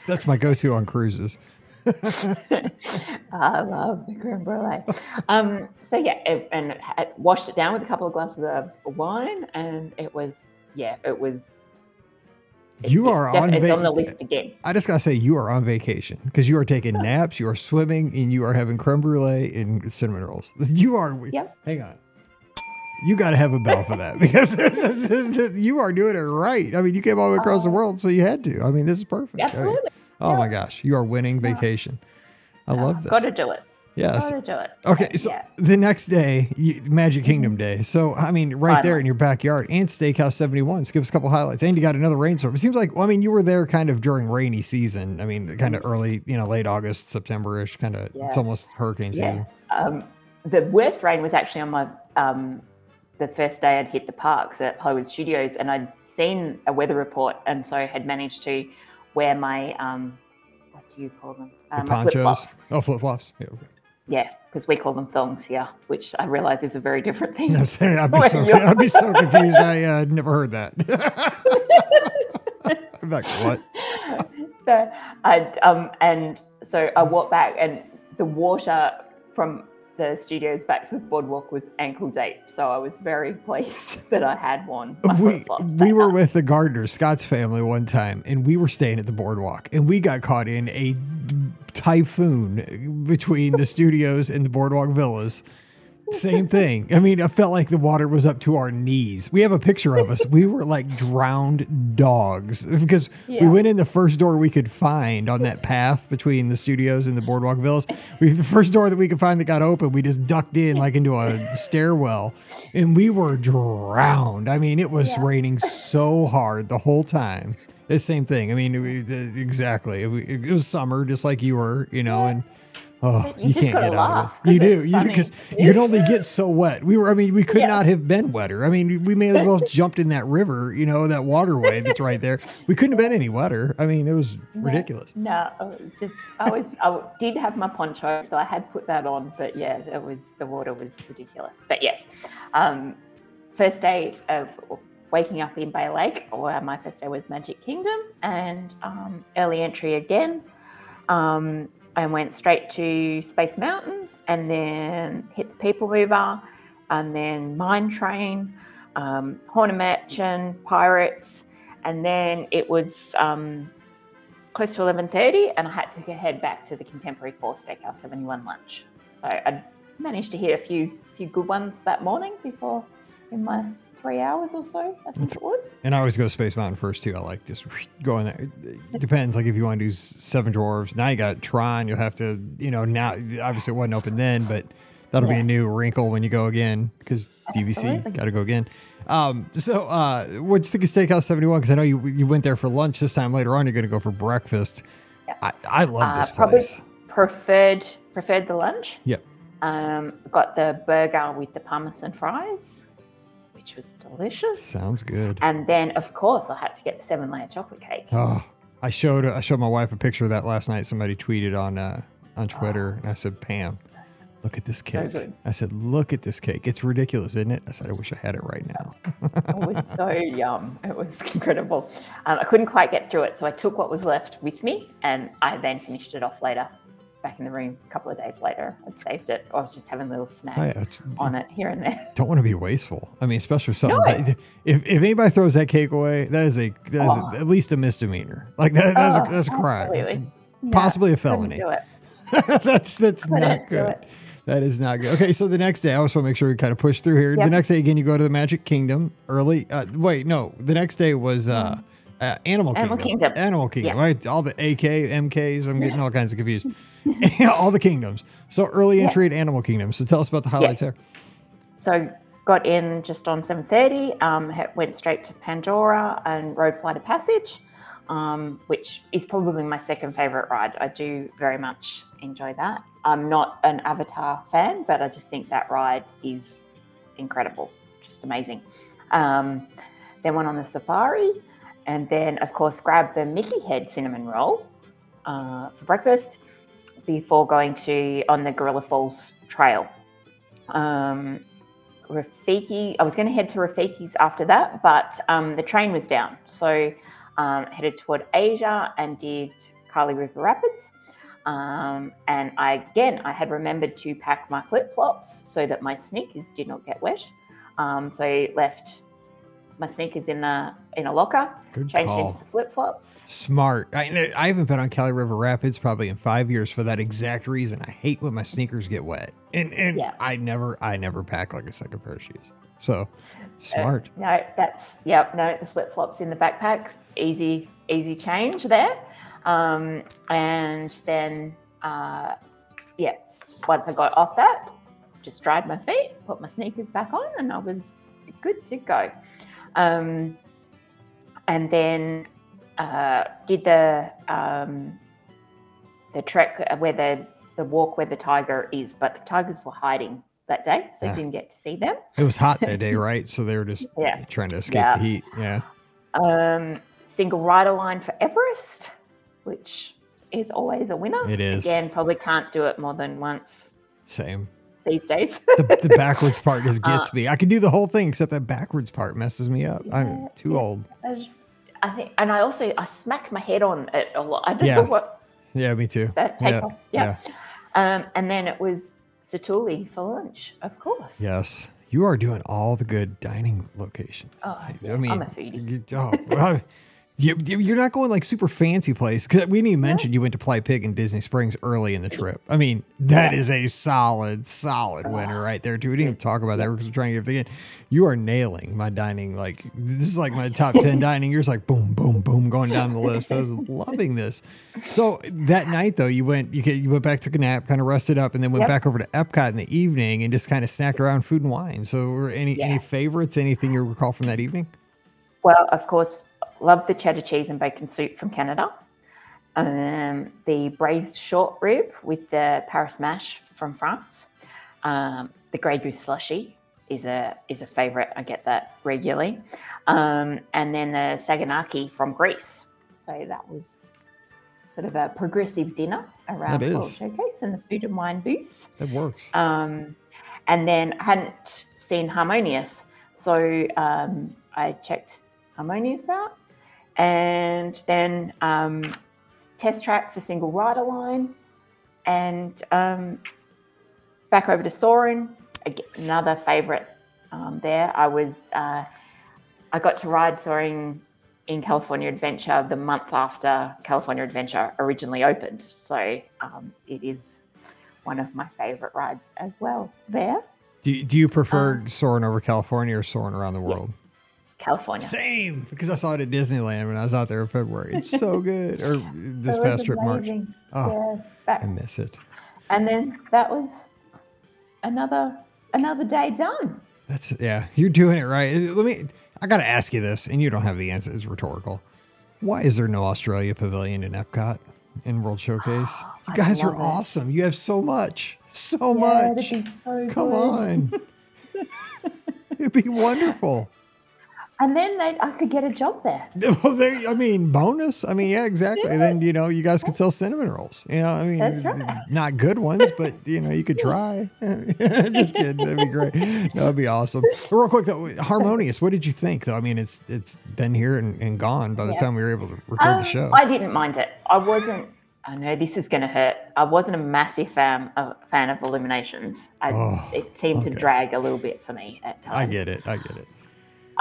That's my go-to on cruises. I love the creme brulee. Um, so yeah, it, and had washed it down with a couple of glasses of wine, and it was yeah, it was. You it- are on It's on the list again. I just gotta say, you are on vacation because you are taking naps, you are swimming, and you are having creme brulee and cinnamon rolls. You are. Yep. Hang on. You got to have a bell for that because you are doing it right. I mean, you came all the way across the oh. world, so you had to. I mean, this is perfect. I mean, Absolutely, oh my gosh, you are winning vacation. I love this. got to do it. Yes. To do it. Okay, so yeah. the next day, you, Magic Kingdom Day. So I mean, right there in your backyard, and Steakhouse Seventy One. So give us a couple highlights. And you got another rainstorm. It seems like, well, I mean, you were there kind of during rainy season. I mean, kind of early, you know, late August, September-ish. Kind of, it's almost hurricane season. Yeah. Um, the worst rain was actually on my um, the first day I'd hit the parks at Hollywood Studios, and I'd seen a weather report, and so had managed to wear my um, what do you call them? The Um, Flip-flops. Oh, flip flops. Yeah. Okay. Yeah, because we call them thongs here, which I realise is a very different thing. No, sorry, I'd be so I'd be so confused. I uh, never heard that. I'm like, what? so I um and so I walked back and the water from the studios back to the boardwalk was ankle deep. So I was very pleased that I had one. we we were with the Gardner Scott's family one time, and we were staying at the boardwalk, and we got caught in a typhoon between the studios and the boardwalk villas. Same thing. I mean, I felt like the water was up to our knees. We have a picture of us. We were like drowned dogs because we went in the first door we could find on that path between the studios and the boardwalk villas. We the first door that we could find that got open, we just ducked in like into a stairwell, and we were drowned. I mean, it was Yeah. raining so hard the whole time. The same thing. I mean, we, the, exactly. It, it was summer, just like you were, you know, and. Oh, You you, can't get out laugh, of it. You do, you because you can only get so wet. We were, I mean, we could Yeah. not have been wetter. I mean, we may as well have jumped in that river, you know, that waterway that's right there. We couldn't have been any wetter. I mean, it was ridiculous. No, it was just I was I did have my poncho, so I had put that on. But yeah, it was the water was ridiculous. But yes, um, first day of waking up in Bay Lake, or my first day was Magic Kingdom, and um, early entry again. Um, I went straight to Space Mountain, and then hit the People Mover, and then Mine Train, um, Haunted Mansion, Pirates, and then it was. Um, close to 11.30 and I had to head back to the Contemporary 4 Steakhouse 71 lunch. So I managed to hit a few few good ones that morning before in my three hours or so, I think it was. And I always go Space Mountain first too. I like just going there. It depends. Like if you want to do Seven Dwarves, now you got Tron. You'll have to, you know, now obviously it wasn't open then, but that'll be a new wrinkle when you go again because DVC got to go again. Um, so uh, what do you think of Steakhouse Seventy One? Because I know you you went there for lunch. This time later on, you're going to go for breakfast. I, I love Uh, this probably place. preferred preferred the lunch. Yep. Um, got the burger with the parmesan fries, which was delicious. Sounds good. And then, of course, I had to get the seven layer chocolate cake. Oh, I showed I showed my wife a picture of that last night. Somebody tweeted on uh, on Twitter, and I said, "Pam, look at this cake." good. I said, "Look at this cake. It's ridiculous, isn't it?" I said, "I wish I had it right now." It was so yum. It was incredible. Um, I couldn't quite get through it, so I took what was left with me, and I then finished it off later, back in the room a couple of days later. I'd saved it. I was just having a little snack Oh, yeah, on it here and there. don't want to be wasteful. I mean, especially if something. No. that- if, if anybody throws that cake away, that is a that is Oh. at least a misdemeanor. Like that, that's, Oh, a, that's a crime. absolutely. Possibly a felony. do it. that's that's Couldn't not good. That is not good. Okay, so the next day, I just want to make sure we kind of push through here. The next day, again, you go to the Magic Kingdom early. Uh, wait, no, the next day was uh, uh, Animal Kingdom. Animal Kingdom. Animal Kingdom, Yeah. right? All the AK, MKs. I'm getting all kinds of confused. all the kingdoms. So early entry at Animal Kingdom. So tell us about the highlights Yes. there. So got in just on 7.30, um, went straight to Pandora and rode Flight of Passage, um, which is probably my second favourite ride. I do very much enjoy that. I'm not an Avatar fan, but I just think that ride is incredible, just amazing. Um, then went on the safari, and then, of course, grab the Mickey Head cinnamon roll uh, for breakfast before going to on the Gorilla Falls Trail. Um, Rafiki, I was going to head to Rafiki's after that, but um, the train was down. So um, headed toward Asia and did Kali River Rapids. Um, and I, again, I had remembered to pack my flip flops so that my sneakers did not get wet. Um, so left my sneakers in the in a locker, Good changed call. into the flip flops. Smart. I, I haven't been on Kali River Rapids probably in five years for that exact reason. I hate when my sneakers get wet, and and Yeah. I never I never pack like a second pair of shoes. So smart. No, that's yep. No, the flip flops in the backpacks. easy, easy change there. Um, and then, uh, yes, once I got off that, just dried my feet, put my sneakers back on, and I was good to go. Um, and then uh, did the um, the trek where the the walk where the tiger is, but the tigers were hiding that day, so Yeah. didn't get to see them. It was hot that day, right? So they were just Yeah. trying to escape Yeah. the heat. Yeah. Um, single rider line for Everest, which is always a winner. It is. Again, probably can't do it more than once Same. These days. The, the backwards part just Uh, gets me. I can do the whole thing except that backwards part messes me up. I'm too old. I, just, I think, and I also I smack my head on it a lot. I don't Yeah. know what Yeah, me too. that take off. Yeah. Um, and then it was Satu'li for lunch, of course. Yes. You are doing all the good dining locations. Oh, I mean, I'm a foodie. you- oh, you, you- you're not going like super fancy place because we didn't even mention you went to Polite Pig in Disney Springs early in the trip. I mean, that Yeah. is a solid, solid winner right there too. We didn't even talk about that because we're trying to get the in. You are nailing my dining. Like this is like my top ten dining. You're just like boom, boom, boom, going down the list. I was loving this. So that night though, you went you, you went back, took a nap, kind of rested up, and then went Yep. back over to Epcot in the evening and just kind of snacked around food and wine. So were any any favorites? Anything you recall from that evening? Well, of course, love the cheddar cheese and bacon soup from Canada. Um, the braised short rib with the Paris mash from France. Um, the Grey Goose slushy is a is a favourite. I get that regularly. Um, and then the Saganaki from Greece. So that was sort of a progressive dinner around is. Showcase and the food and wine booth. That works. Um, and then I hadn't seen Harmonious, so um, I checked Harmonious out, and then um, test track for single rider line, and um, back over to Soarin, Again, another favourite um, there. I was uh, I got to ride Soarin in California Adventure the month after California Adventure originally opened, so um, it is one of my favorite rides as well there. Do you, do you prefer Um, soaring over California or soaring around the world? California. Same, because I saw it at Disneyland when I was out there in February. It's so good. Or this It past trip, March. Oh, Yeah, I miss it. And then that was another another day done. That's yeah. You're doing it right. Let me. I gotta ask you this, and you don't have the answer. It's rhetorical. Why is there no Australia Pavilion in Epcot in World Showcase? You guys are it. awesome. You have so much, so Yeah, much. so Come good. on. It'd be wonderful. And then they, I could get a job there. Well, there, I mean, bonus. I mean, yeah, exactly. Yeah. Then you know, you guys could sell cinnamon rolls. You know, I mean, right. not good ones, but you know, you could try. Just kidding. That'd be great. That'd be awesome. But real quick, though, harmonious. What did you think, though? I mean, it's it's been here and, and gone by the yeah. time we were able to record um, the show. I didn't mind it. I wasn't. I know this is going to hurt. I wasn't a massive fan of fan of Illuminations. I, oh, it seemed okay. to drag a little bit for me at times. I get it. I get it.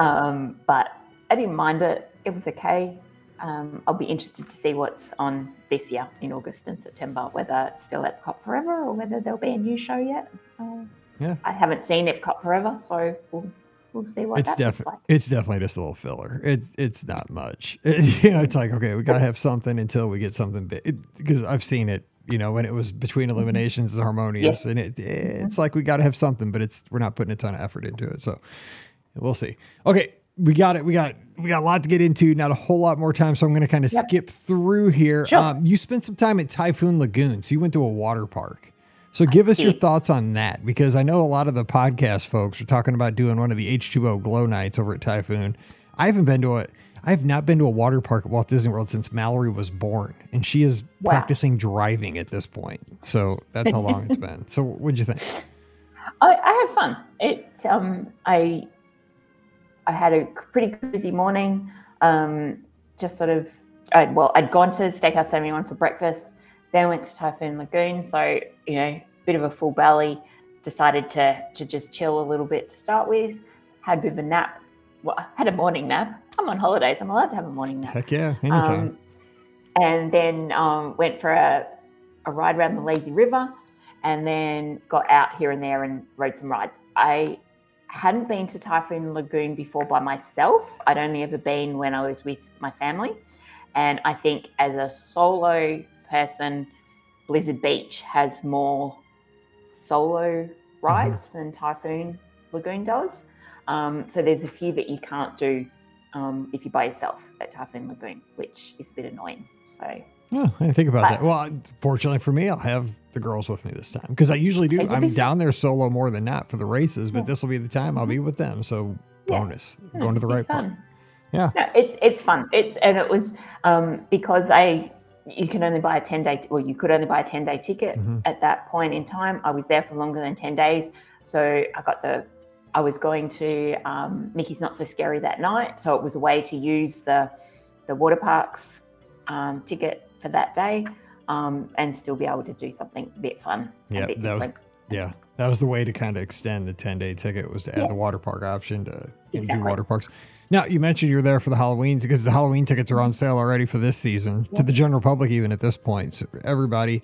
Um, but I didn't mind it. It was okay. Um, I'll be interested to see what's on this year in August and September, whether it's still Epcot Forever or whether there'll be a new show yet. Uh, yeah. I haven't seen Epcot Forever, so we'll we'll see what it's definitely like. it's definitely just a little filler. It it's not much. It, you know, it's like okay, we gotta have something until we get something big. Because I've seen it. You know, when it was between mm-hmm. Illuminations and Harmonious, yes. and it it's like we gotta have something, but it's we're not putting a ton of effort into it. So We'll see. Okay, we got it. We got we got a lot to get into. Not a whole lot more time, so I'm going to kind of yep. skip through here. Sure. Um, you spent some time at Typhoon Lagoon, so you went to a water park. So give us your thoughts on that because I know a lot of the podcast folks are talking about doing one of the H2O glow nights over at Typhoon. I haven't been to it. I have not been to a water park at Walt Disney World since Mallory was born, and she is wow. practicing driving at this point. So that's how long it's been. So what'd you think? I, I had fun. It um I I had a pretty busy morning. Um, just sort of, I'd, well, I'd gone to Steakhouse 71 for breakfast, then went to Typhoon Lagoon. So, you know, bit of a full belly. Decided to to just chill a little bit to start with. Had a bit of a nap. Well, I had a morning nap. I'm on holidays. I'm allowed to have a morning nap. Heck yeah, anytime. Um, and then um, went for a, a ride around the lazy river, and then got out here and there and rode some rides. I hadn't been to Typhoon Lagoon before by myself. I'd only ever been when I was with my family. And I think as a solo person, Blizzard Beach has more solo rides mm-hmm. than Typhoon Lagoon does. Um, so there's a few that you can't do um, if you're by yourself at Typhoon Lagoon, which is a bit annoying. So yeah, I think about but, that. Well, fortunately for me, I'll have the girls with me this time because I usually do. I'm down there solo more than not for the races, but yeah. this will be the time I'll be mm-hmm. with them. So bonus, yeah. going to the right part. Yeah, no, it's it's fun. It's and it was um, because I you can only buy a ten day. Well, you could only buy a ten day ticket mm-hmm. at that point in time. I was there for longer than ten days, so I got the. I was going to um, Mickey's Not So Scary that night, so it was a way to use the the water parks um, ticket for that day um, and still be able to do something a bit fun. Yeah, bit that was yeah, that was the way to kind of extend the ten day ticket was to add yeah. the water park option to exactly. do water parks. Now you mentioned you're there for the Halloween because the Halloween tickets are on sale already for this season yeah. to the general public even at this point. So everybody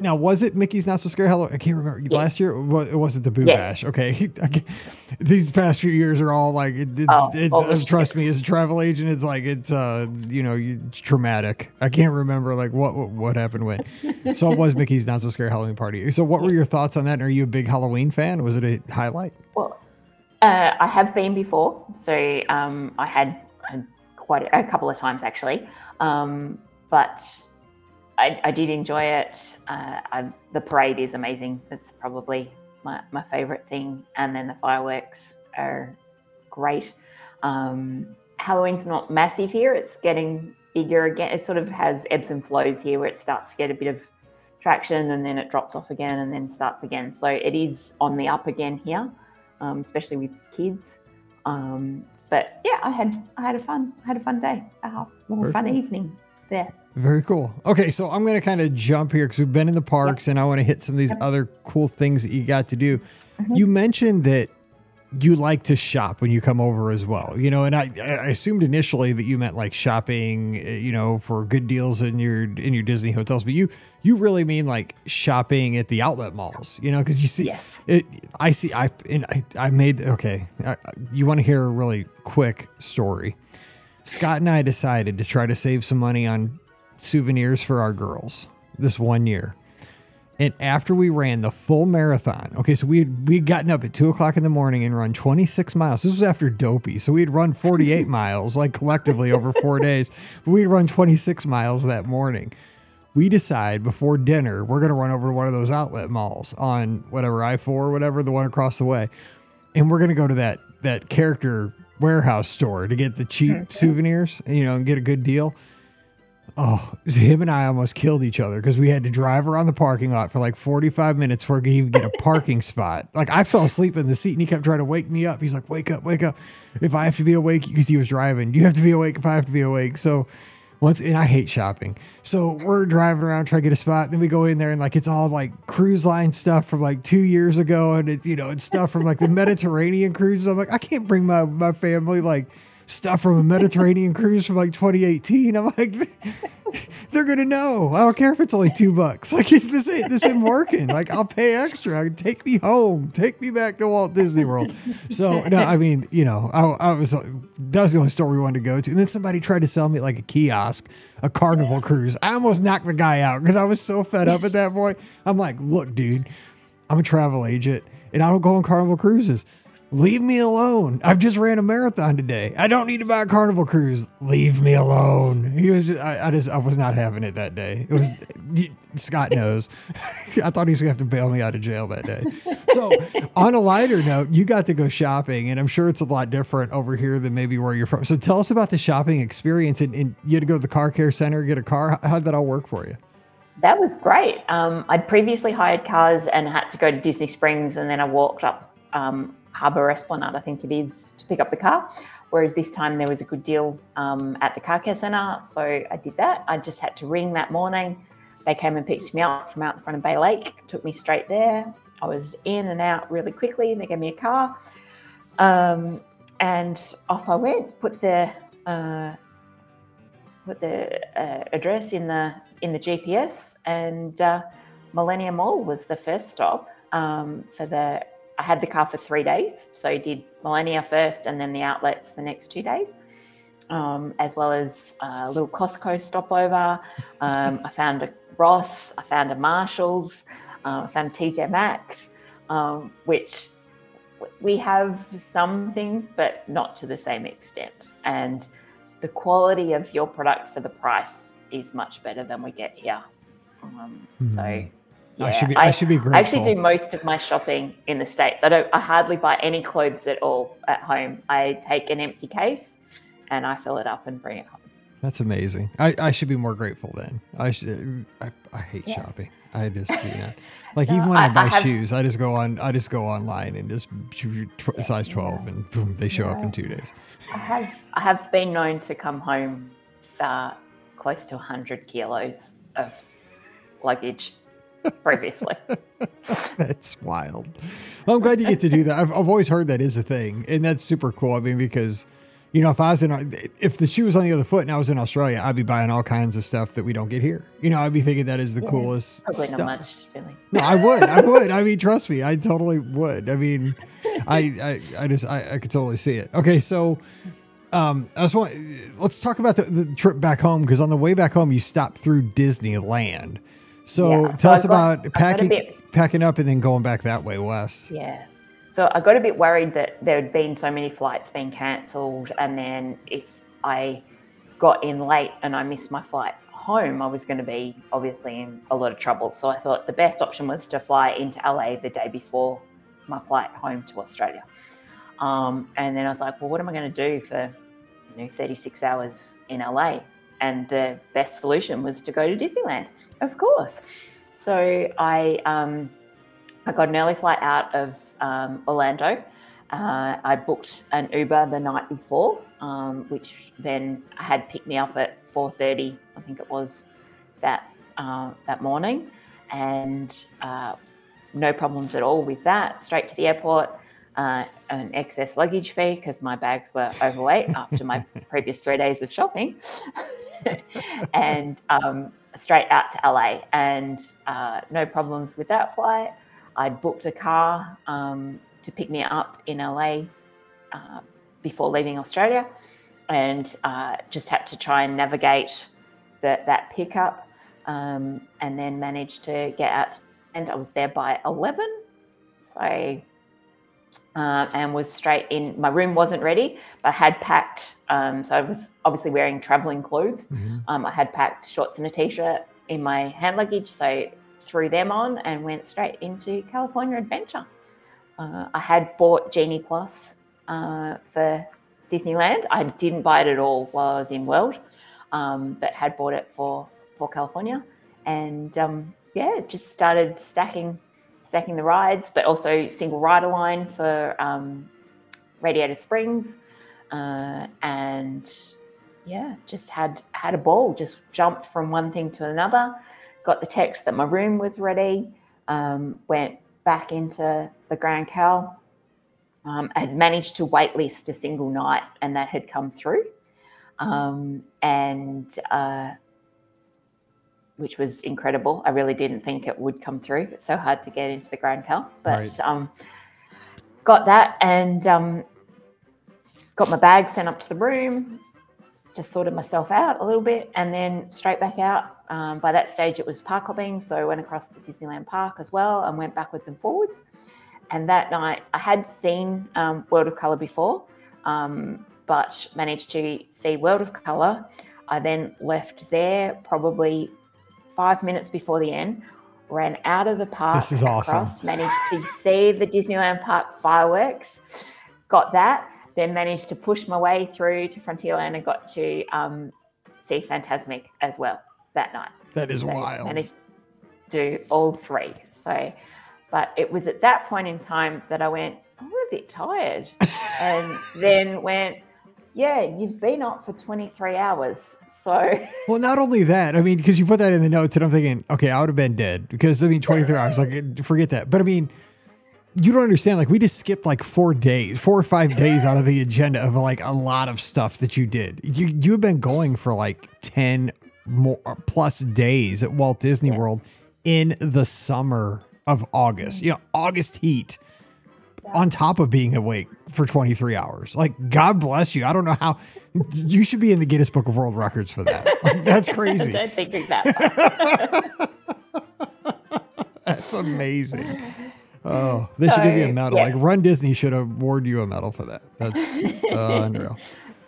now, was it Mickey's Not So Scary Hello? I can't remember. Yes. Last year, it wasn't the Boo yeah. Bash. Okay. These past few years are all like, it, it's, oh, it's uh, trust me, as a travel agent, it's like, it's, uh, you know, it's traumatic. I can't remember like what, what, what happened when. so it was Mickey's Not So Scary Halloween Party. So what were your thoughts on that? Are you a big Halloween fan? Was it a highlight? Well, uh, I have been before. So um, I had, had quite a, a, couple of times actually. Um, but I, I did enjoy it. Uh, I, the parade is amazing. It's probably my, my favorite thing. And then the fireworks are great. Um, Halloween's not massive here. It's getting bigger again. It sort of has ebbs and flows here where it starts to get a bit of traction and then it drops off again and then starts again. So it is on the up again here, um, especially with kids. Um, but yeah, I had I had a fun I had a fun day, uh, more fun evening there. Very cool. Okay, so I'm going to kind of jump here because we've been in the parks and I want to hit some of these other cool things that you got to do. Mm-hmm. You mentioned that you like to shop when you come over as well, you know, and I, I assumed initially that you meant like shopping, eh, you know, for good deals in your in your Disney hotels, but you you really mean like shopping at the outlet malls, you know, because you see yes. it. I see. I and I, I made okay. I, you want to hear a really quick story? Scott and I decided to try to save some money on souvenirs for our girls this one year. And after we ran the full marathon, okay, so we had, we had gotten up at two o'clock in the morning and run 26 miles. This was after Dopey. So we had run 48 miles, like collectively over four days. But we'd run 26 miles that morning. We decide before dinner, we're going to run over to one of those outlet malls on whatever I 4 or whatever, the one across the way. And we're going to go to that, that character warehouse store to get the cheap mm-hmm. souvenirs, you know, and get a good deal. Oh, him and I almost killed each other because we had to drive around the parking lot for like 45 minutes before we could even get a parking spot. Like I fell asleep in the seat and he kept trying to wake me up. He's like, wake up, wake up. If I have to be awake, because he was driving, you have to be awake if I have to be awake. So once, and I hate shopping. So we're driving around trying to get a spot. Then we go in there and like it's all like cruise line stuff from like two years ago. And it's, you know, it's stuff from like the Mediterranean cruises. I'm like, I can't bring my, my family like stuff from a Mediterranean cruise from like 2018. I'm like, they're gonna know. I don't care if it's only two bucks. Like this ain't this ain't working. Like I'll pay extra. I Take me home. Take me back to Walt Disney World. So no, I mean, you know, I, I was that was the only store we wanted to go to. And then somebody tried to sell me like a kiosk, a carnival cruise. I almost knocked the guy out because I was so fed up at that point. I'm like, look, dude, I'm a travel agent and I don't go on carnival cruises. Leave me alone. I've just ran a marathon today. I don't need to buy a carnival cruise. Leave me alone. He was, I, I just, I was not having it that day. It was, Scott knows. I thought he was going to have to bail me out of jail that day. So, on a lighter note, you got to go shopping, and I'm sure it's a lot different over here than maybe where you're from. So, tell us about the shopping experience. And, and you had to go to the car care center, get a car. How did that all work for you? That was great. Um, I'd previously hired cars and had to go to Disney Springs, and then I walked up um, Harbour Esplanade, I think it is, to pick up the car. Whereas this time there was a good deal um, at the car care centre. So I did that. I just had to ring that morning. They came and picked me up from out in front of Bay Lake, took me straight there. I was in and out really quickly. And they gave me a car. Um, and off I went, put the uh, put the uh, address in the in the GPS, and uh, Millennia Mall was the first stop um, for the I had the car for three days. So I did Millennia first and then the outlets the next two days, um, as well as a little Costco stopover. Um, I found a Ross, I found a Marshalls, uh, I found TJ Maxx, um, which we have some things, but not to the same extent. And the quality of your product for the price is much better than we get here. Mm-hmm. So yeah, I should be. I, I, should be grateful. I actually do most of my shopping in the states. I don't. I hardly buy any clothes at all at home. I take an empty case and I fill it up and bring it home. That's amazing. I, I should be more grateful then. I should. I, I hate yeah. shopping. I just do not. Like no, even when I, I buy I have, shoes, I just go on. I just go online and just tw- size twelve, yeah. and boom, they show yeah. up in two days. I have. I have been known to come home uh, close to hundred kilos of luggage previously. that's wild. Well, I'm glad you get to do that. I've, I've always heard that is a thing, and that's super cool. I mean, because you know, if I was in, if the shoe was on the other foot and I was in Australia, I'd be buying all kinds of stuff that we don't get here. You know, I'd be thinking that is the yeah, coolest. Probably stuff. not much, really. No, I would. I would. I mean, trust me, I totally would. I mean, I, I, I just, I, I could totally see it. Okay, so. Um, I just want let's talk about the, the trip back home because on the way back home you stopped through Disneyland. So yeah, tell so us got, about packing bit, packing up and then going back that way west. Yeah. So I got a bit worried that there had been so many flights being cancelled, and then if I got in late and I missed my flight home, I was going to be obviously in a lot of trouble. So I thought the best option was to fly into LA the day before my flight home to Australia. Um, and then I was like, well, what am I going to do for you know 36 hours in LA? and the best solution was to go to Disneyland, of course. So I um, I got an early flight out of um, Orlando. Uh, I booked an Uber the night before, um, which then had picked me up at 4:30, I think it was that uh, that morning, and uh, no problems at all with that. Straight to the airport. Uh, an excess luggage fee because my bags were overweight after my previous three days of shopping. and um, straight out to LA. And uh, no problems with that flight. I'd booked a car um, to pick me up in LA uh, before leaving Australia and uh, just had to try and navigate the, that pickup um, and then managed to get out. And I was there by 11. So uh, and was straight in. My room wasn't ready, but I had packed. Um, so I was obviously wearing traveling clothes. Mm-hmm. Um, I had packed shorts and a t-shirt in my hand luggage, so threw them on and went straight into California Adventure. Uh, I had bought Genie Plus uh, for Disneyland. I didn't buy it at all while I was in World, um, but had bought it for for California, and um, yeah, just started stacking stacking the rides, but also single rider line for um, Radiator Springs, uh, and yeah, just had had a ball. Just jumped from one thing to another. Got the text that my room was ready. Um, went back into the Grand Cal. Um, had managed to waitlist a single night, and that had come through. Um, and uh, which was incredible. I really didn't think it would come through. It's so hard to get into the Grand Cal, but right. um, got that and um, got my bag sent up to the room. Just sorted myself out a little bit, and then straight back out. Um, by that stage, it was park hopping, so I went across to Disneyland Park as well, and went backwards and forwards. And that night, I had seen um, World of Color before, um, but managed to see World of Color. I then left there probably five minutes before the end, ran out of the park. This is awesome. Managed to see the Disneyland Park fireworks, got that, then managed to push my way through to Frontierland and got to um, see Fantasmic as well that night. That is so wild. Managed to do all three. So, but it was at that point in time that I went, I'm a bit tired, and then went, yeah, you've been up for 23 hours. So, well, not only that, I mean, because you put that in the notes, and I'm thinking, okay, I would have been dead because I mean, 23 hours, like, uh, forget that. But I mean, you don't understand. Like, we just skipped like four days, four or five days out of the agenda of like a lot of stuff that you did. You you have been going for like 10 more uh, plus days at Walt Disney yeah. World in the summer of August. You know, August heat on top of being awake for 23 hours. Like, God bless you. I don't know how you should be in the Guinness Book of World Records for that. Like, that's crazy. I think that. that's amazing. Oh, they so, should give you a medal. Yeah. Like Run Disney should award you a medal for that. That's uh, unreal.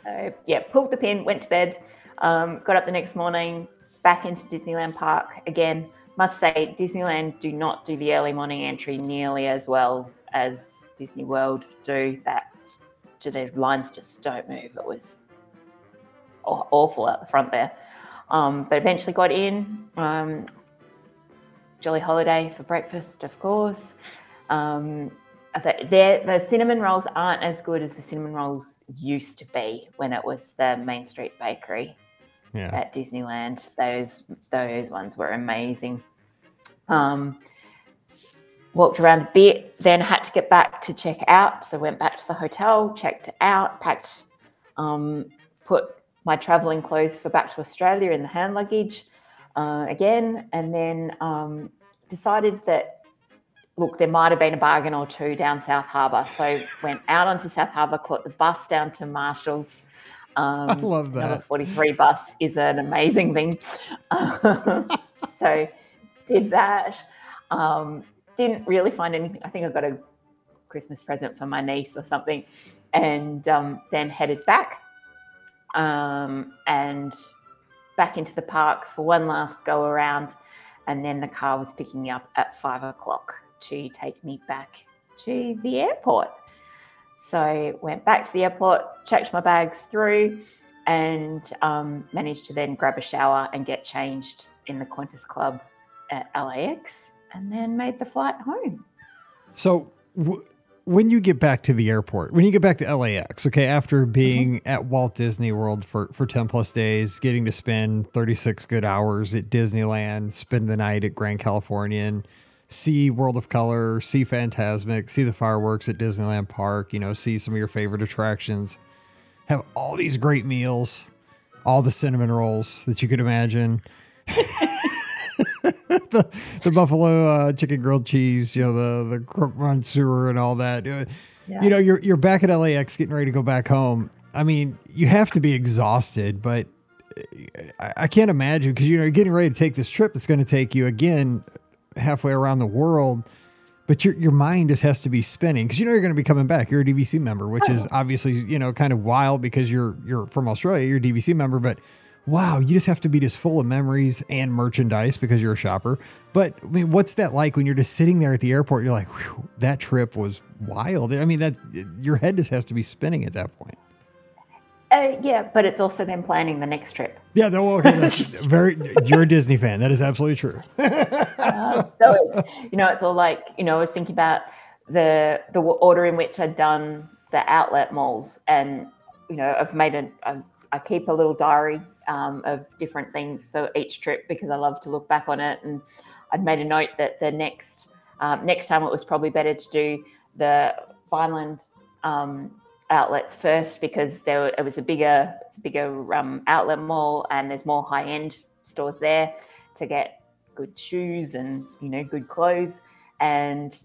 So yeah, pulled the pin, went to bed, um, got up the next morning, back into Disneyland Park again. Must say, Disneyland do not do the early morning entry nearly as well as Disney World do that to their lines just don't move. It was awful out the front there. Um, but eventually got in. Um, Jolly Holiday for breakfast, of course. Um, the cinnamon rolls aren't as good as the cinnamon rolls used to be when it was the Main Street Bakery yeah. at Disneyland. Those those ones were amazing. Um, walked around a bit, then had to get back to check out. So went back to the hotel, checked out, packed, um, put my traveling clothes for back to Australia in the hand luggage uh, again, and then um, decided that look, there might have been a bargain or two down South Harbour. So went out onto South Harbour, caught the bus down to Marshalls. Um, I love that. Number 43 bus is an amazing thing. so did that. Um, didn't really find anything. I think I got a Christmas present for my niece or something, and um, then headed back um, and back into the park for one last go around. And then the car was picking me up at five o'clock to take me back to the airport. So went back to the airport, checked my bags through, and um, managed to then grab a shower and get changed in the Qantas Club at LAX and then made the flight home. So, when you get back to the airport, when you get back to LAX, okay, after being mm-hmm. at Walt Disney World for, for 10 plus days, getting to spend 36 good hours at Disneyland, spend the night at Grand Californian, see World of Color, see Fantasmic, see the fireworks at Disneyland Park, you know, see some of your favorite attractions, have all these great meals, all the cinnamon rolls that you could imagine. the, the buffalo uh, chicken grilled cheese, you know, the the croque monsieur and all that. Uh, yeah. You know, you're you're back at LAX, getting ready to go back home. I mean, you have to be exhausted, but uh, I, I can't imagine because you know you're getting ready to take this trip. That's going to take you again halfway around the world. But your your mind just has to be spinning because you know you're going to be coming back. You're a DVC member, which is obviously you know kind of wild because you're you're from Australia. You're a DVC member, but wow, you just have to be just full of memories and merchandise because you're a shopper. But I mean, what's that like when you're just sitting there at the airport? You're like, that trip was wild. I mean, that your head just has to be spinning at that point. Uh, yeah, but it's also them planning the next trip. Yeah, no, okay, that's very. You're a Disney fan. That is absolutely true. uh, so it's you know it's all like you know I was thinking about the the order in which I'd done the outlet malls, and you know I've made a, a I keep a little diary um, of different things for each trip because I love to look back on it, and I'd made a note that the next um, next time it was probably better to do the Vineland um, outlets first because there it was a bigger it's a bigger um, outlet mall and there's more high end stores there to get good shoes and you know good clothes and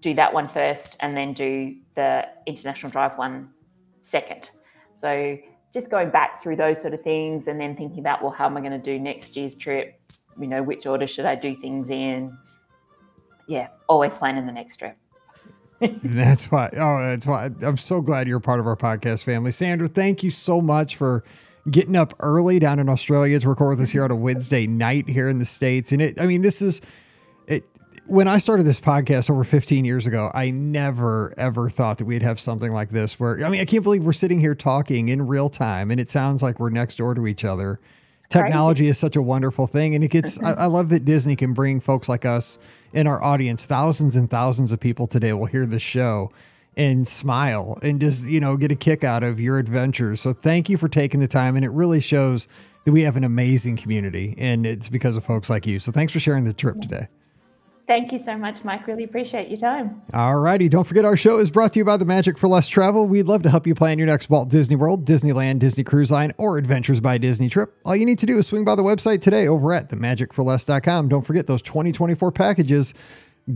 do that one first and then do the international drive one second. So just going back through those sort of things and then thinking about well how am i going to do next year's trip you know which order should i do things in yeah always planning the next trip that's why. Oh, that's why. I'm so glad you're part of our podcast family. Sandra, thank you so much for getting up early down in Australia to record with us here on a Wednesday night here in the States. And it, I mean, this is. When I started this podcast over 15 years ago, I never ever thought that we'd have something like this where, I mean, I can't believe we're sitting here talking in real time and it sounds like we're next door to each other. Technology is such a wonderful thing. And it gets, I, I love that Disney can bring folks like us in our audience, thousands and thousands of people today will hear this show and smile and just, you know, get a kick out of your adventures. So thank you for taking the time. And it really shows that we have an amazing community and it's because of folks like you. So thanks for sharing the trip today. Thank you so much, Mike. Really appreciate your time. All righty. Don't forget our show is brought to you by the Magic for Less Travel. We'd love to help you plan your next Walt Disney World, Disneyland, Disney Cruise Line, or Adventures by Disney trip. All you need to do is swing by the website today over at themagicforless.com. Don't forget those 2024 packages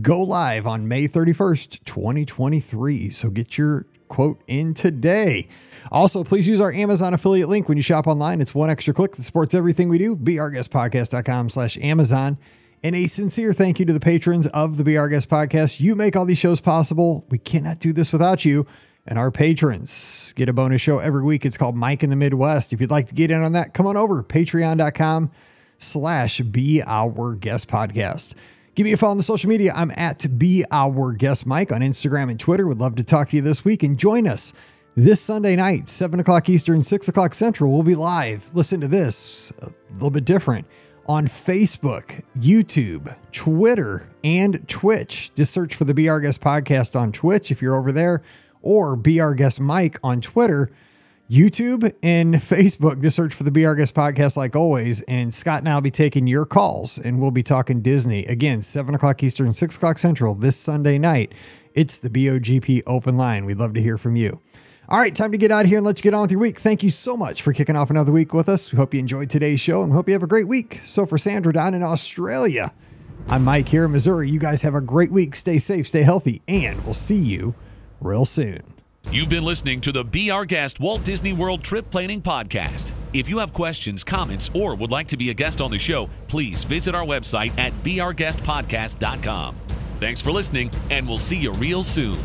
go live on May 31st, 2023. So get your quote in today. Also, please use our Amazon affiliate link when you shop online. It's one extra click that supports everything we do. BeOurGuestPodcast.com slash Amazon. And a sincere thank you to the patrons of the Be Our Guest podcast. You make all these shows possible. We cannot do this without you. And our patrons get a bonus show every week. It's called Mike in the Midwest. If you'd like to get in on that, come on over patreon.com slash Be Our Guest Podcast. Give me a follow on the social media. I'm at Be Our Guest Mike on Instagram and Twitter. Would love to talk to you this week and join us this Sunday night, 7 o'clock Eastern, 6 o'clock Central. We'll be live. Listen to this, a little bit different on Facebook, YouTube, Twitter, and Twitch. Just search for the Our Guest podcast on Twitch if you're over there, or Our Guest Mike on Twitter, YouTube, and Facebook. Just search for the Our Guest podcast like always. And Scott and I will be taking your calls and we'll be talking Disney again, 7 o'clock Eastern, 6 o'clock Central this Sunday night. It's the BOGP open line. We'd love to hear from you. All right, time to get out of here and let you get on with your week. Thank you so much for kicking off another week with us. We hope you enjoyed today's show and hope you have a great week. So, for Sandra down in Australia, I'm Mike here in Missouri. You guys have a great week. Stay safe, stay healthy, and we'll see you real soon. You've been listening to the Be Our Guest Walt Disney World Trip Planning Podcast. If you have questions, comments, or would like to be a guest on the show, please visit our website at beourguestpodcast.com. Thanks for listening, and we'll see you real soon.